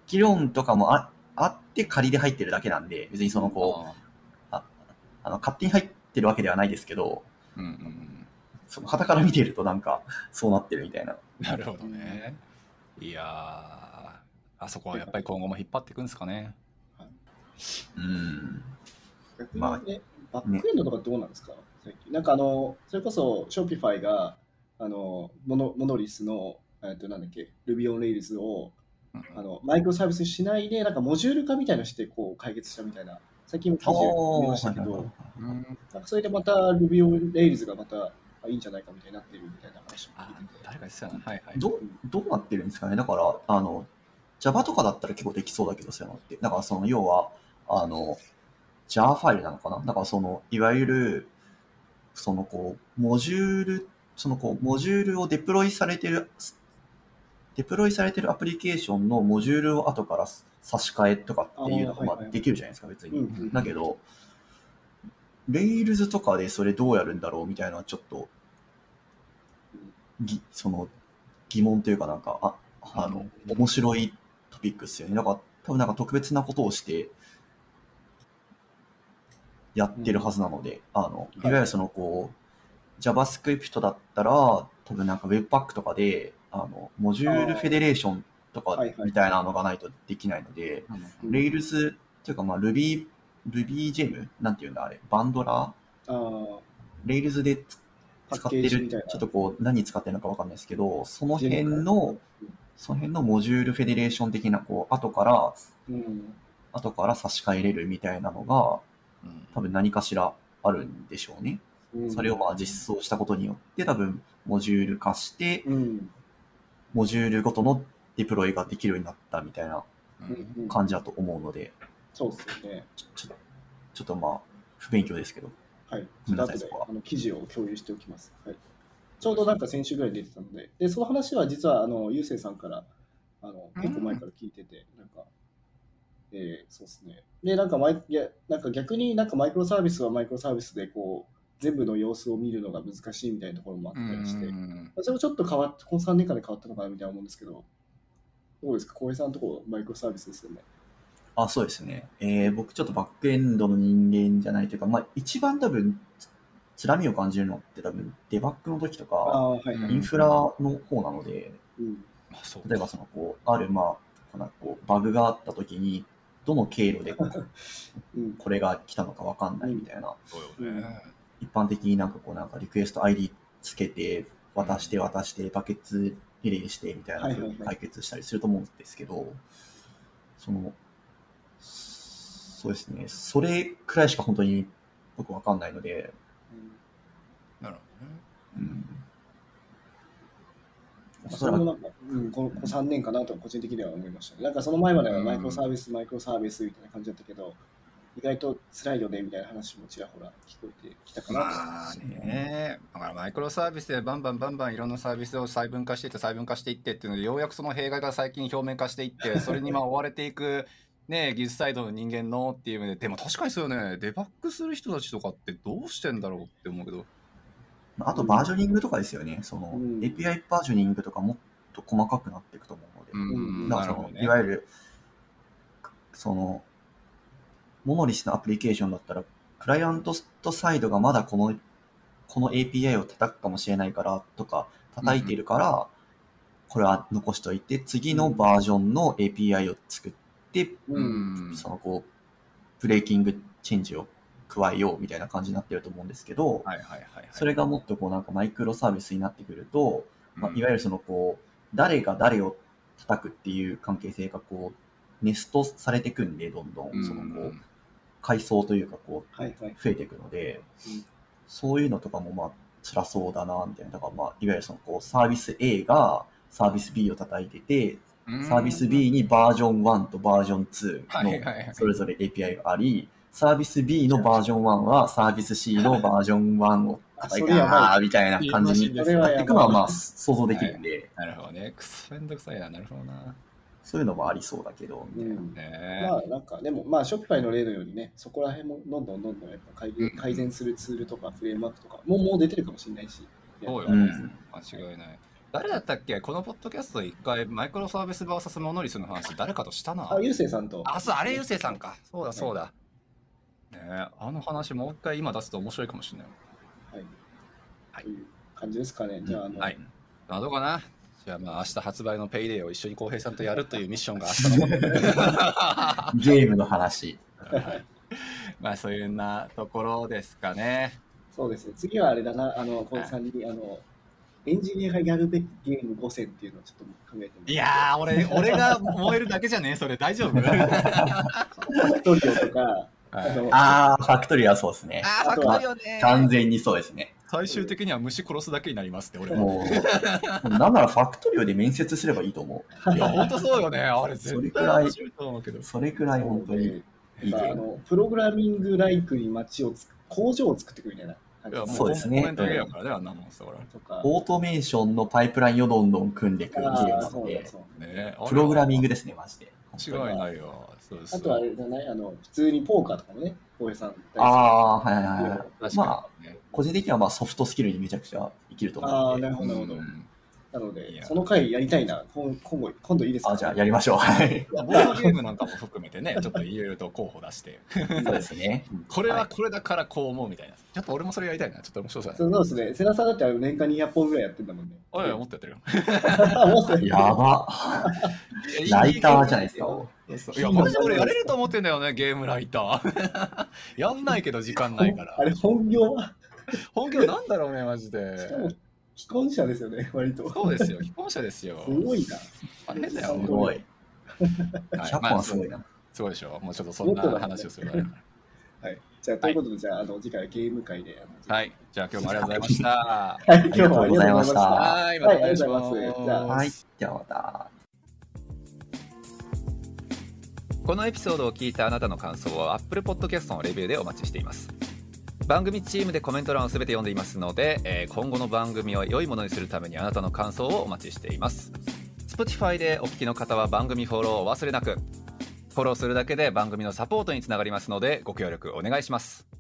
議論とかもああって仮で入ってるだけなんで、別にそのこう、ああの勝手に入ってるわけではないですけど、うんうんうん。その旗から見てるとなんかそうなってるみたいな。なるほどね。いやー、あそこはやっぱり今後も引っ張っていくんですかね。うん。逆にね、まあバックエンドとかどうなんですか、最近なんかあの、それこそ Shopify が、あの、モノモノリスの、えっと、なんだっけ、Ruby on Rails をうんあのマイクロサービスにしないで、なんかモジュール化みたいなのしてこう解決したみたいな、最近も記事を見ましたけど、うんなんかそれでまた Ruby on Rails がまたあいいんじゃないかみたいになってるみたいな話もあ聞いてて。誰か言ってた。はいはい。どうどうなってるんですかね？だから、あの、Java とかだったら結構できそうだけど、そういうのって。だからその、要は、あの、Jar ファイルなのかな？だからその、いわゆる、そのこう、モジュール、そのこう、モジュールをデプロイされてる、デプロイされてるアプリケーションのモジュールを後から差し替えとかっていうのがまあできるじゃないですか、別に。うんうんだけど、Rails とかでそれどうやるんだろうみたいなのはちょっと、ぎその疑問というかなんか、あ、あの、面白いトピックですよね。だから多分なんか特別なことをしてやってるはずなので、あの、いわゆるそのこう、JavaScript だったら、多分なんか Webpack とかで、あの、モジュールフェデレーションとかはいはいみたいなのがないとできないので、うん Rails っていうかまあ Ruby、RubyGem? なんていうんだあれ、バンドラー？Rails で使ってる。ちょっとこう何使ってるのかわかんないですけど、その辺の、その辺のモジュールフェデレーション的な、こう、後から、うん、後から差し替えれるみたいなのが、うん多分何かしらあるんでしょうね。うんそれをまあ実装したことによって、多分、モジュール化して、うん、モジュールごとのデプロイができるようになったみたいな感じだと思うので、そうですよね。ちょちょちょっとまあ、不勉強ですけど。はい。ごめんな後であの記事を共有しておきます。はい。ちょうどなんか先週ぐらい出てたので、でその話は実はあのゆうせいさんからあの結構前から聞いてて、なんか、えー、そうですね。で、なんかマイいやなんか逆になんかマイクロサービスはマイクロサービスでこう全部の様子を見るのが難しいみたいなところもあったりして、うんそれもちょっと変わって、この3年間で変わったのかなみたいな思うんですけど、どうですか、小江さんのところマイクロサービスですよね。あ、そうですね。えー僕ちょっとバックエンドの人間じゃないというか、まあ一番多分、つつらみを感じるのって多分、デバッグの時とか、インフラの方なので、例えばその、こう、ある、まあ、このこうバグがあった時に、どの経路でこ <laughs> うん。これが来たのかわかんないみたいな。一般的になんかこう、なんかリクエスト ID つけて、渡して渡して、バケツリレーしてみたいな解決したりすると思うんですけど、その、そうですね、それくらいしか本当に僕わかんないので、なるほどね。うん。おそれもなんか、う。ん、このこの3年かなと個人的には思いましたね。なんかその前まではマイクロサービス、マイクロサービスみたいな感じだったけど、意外と辛いよねみたいな話もちらほら聞こえてきたかなまだからマイクロサービスでバンバンバンバンいろんなサービスを細分化していって細分化していってっていうのでようやくその弊害が最近表面化していってそれにまあ追われていくね技術サイドの人間のっていう意味ででも確かにそうよねデバッグする人たちとかってどうしてんだろうって思うけどあとバージョニングとかですよね。その、うん。API バージョニングとかもっと細かくなっていくと思うので。うん。だからそのね。いわゆる、その、モノリスのアプリケーションだったら、クライアントサイドがまだこの、この API を叩くかもしれないからとか、叩いてるから、これは残しといて、次のバージョンの API を作って、うん。うんそのこう、ブレーキングチェンジを加えようみたいな感じになってると思うんですけど、はいはいはい、はい。それがもっとこうなんかマイクロサービスになってくると、まあ、いわゆゆるそのこう、誰が誰を叩くっていう関係性がこう、ネストされていくんで、どんどん、そのこう、階層というかこう、はいはい。増えていくので、うん。そういうのとかもまあ辛そうだなみたいな。だからまあいわゆるそのこうサービス A がサービス B を叩いててサービス B にバージョン1とバージョン2はいはいはい。のそれぞれ API がありサービス B のバージョン1はサービス C のバージョン1を叩いてああーみたいな感じになっていそれはやばいくのはまあ想像できるんで、なるほどね。くそめんどくさいな。なるほどな。そういうのもありそうだけど、うんねまあなんかでもまあショッピファイの例のようにねそこら辺もどんどんどんどんやっぱ改善するツールとかフレームワークとかもうもう出てるかもしれないしそうよねうん。間違いない。誰だったっけ？このポッドキャストで一回マイクロサービス VS モノリスの話誰かとしたな。あゆうせいさんとあ、そう、あれゆうせいさんか。そうだそうだ。ね。えあの話もう一回今出すと面白いかもしれない。はい。はい。という感じですかね。じゃああの、はい。まあどうかな。じゃあまあ明日発売の PAYDAY を一緒に浩平さんとやるというミッションが <laughs> 明日の <laughs> ゲームの話。まあそういうなところですかね。そうですね。次はあれだな。あの小池さんにあのエンジニアがやるべきゲーム5選っていうのをちょっと考えていやー、俺、俺が燃えるだけじゃねそれ。大丈夫？<laughs> トリオとかはいあのあー、ファクトリーはそうですね。あー、あとはわかるよね。完全にそうですね。最終的には虫殺すだけになりますって、俺も。もう、なんならファクトリオで面接すればいいと思う。いや、ほんとそうよね。あれ、絶それくらい対面白いと思うけど。それくらい本当にいいゲやっぱあ。のプログラミングライクに街をつく工場を作っていくみたいな感いそうですねオートメーションのパイプラインをどんどん組んでいくゲームあなのでプログラミングで。ですね、マジで。違いないよ。そうですあとはあれじゃないあの普通にポーカーとかもね浩平さんああー、はいはいはい。確まあ。個人的にはまあソフトスキルにめちゃくちゃ生きると思ああうんで。なるほどなるほどうんなのでその回やりたいな今今後今度いいですか？あ、じゃあやりましょう。はい。ボードゲームなんかも含めてね、<laughs> ちょっといろいろと候補出して、そうですね。これはこれだからこう思うみたいな。ちょっと俺もそれやりたいな。ちょっと面白そうだね。そうですね瀬田さんだって年間200本ぐらいやってんだもんねおいもっとやってるよ。やば。ライターじゃないですか。そうそういや、マジで俺やれると思ってんだよね、ゲームライター。<laughs> やんないけど時間ないからあ。れ本業は？本業なんだろうね、マジで。既婚者ですよね割とそうですよ、既婚者ですよ。すごいな大変だよ。すすごい。はい100本はすごいな。すごいでしょ。もうちょっとそんな話をする <laughs> はいじゃあということでじゃああの次回はゲーム会ではい。じゃあ <laughs> 今日もありがとうございました。はい今日もありがとうございましたはい、またお願いします。はいありがとうございますじゃあはい。じゃあまた。このエピソードを聞いたあなたの感想は Apple Podcast のレビューでお待ちしています番組チームでコメント欄を全て読んでいますので、えー今後の番組を良いものにするためにあなたの感想をお待ちしています。Spotify でお聞きの方は番組フォローを忘れなく。フォローするだけで番組のサポートにつながりますのでご協力お願いします。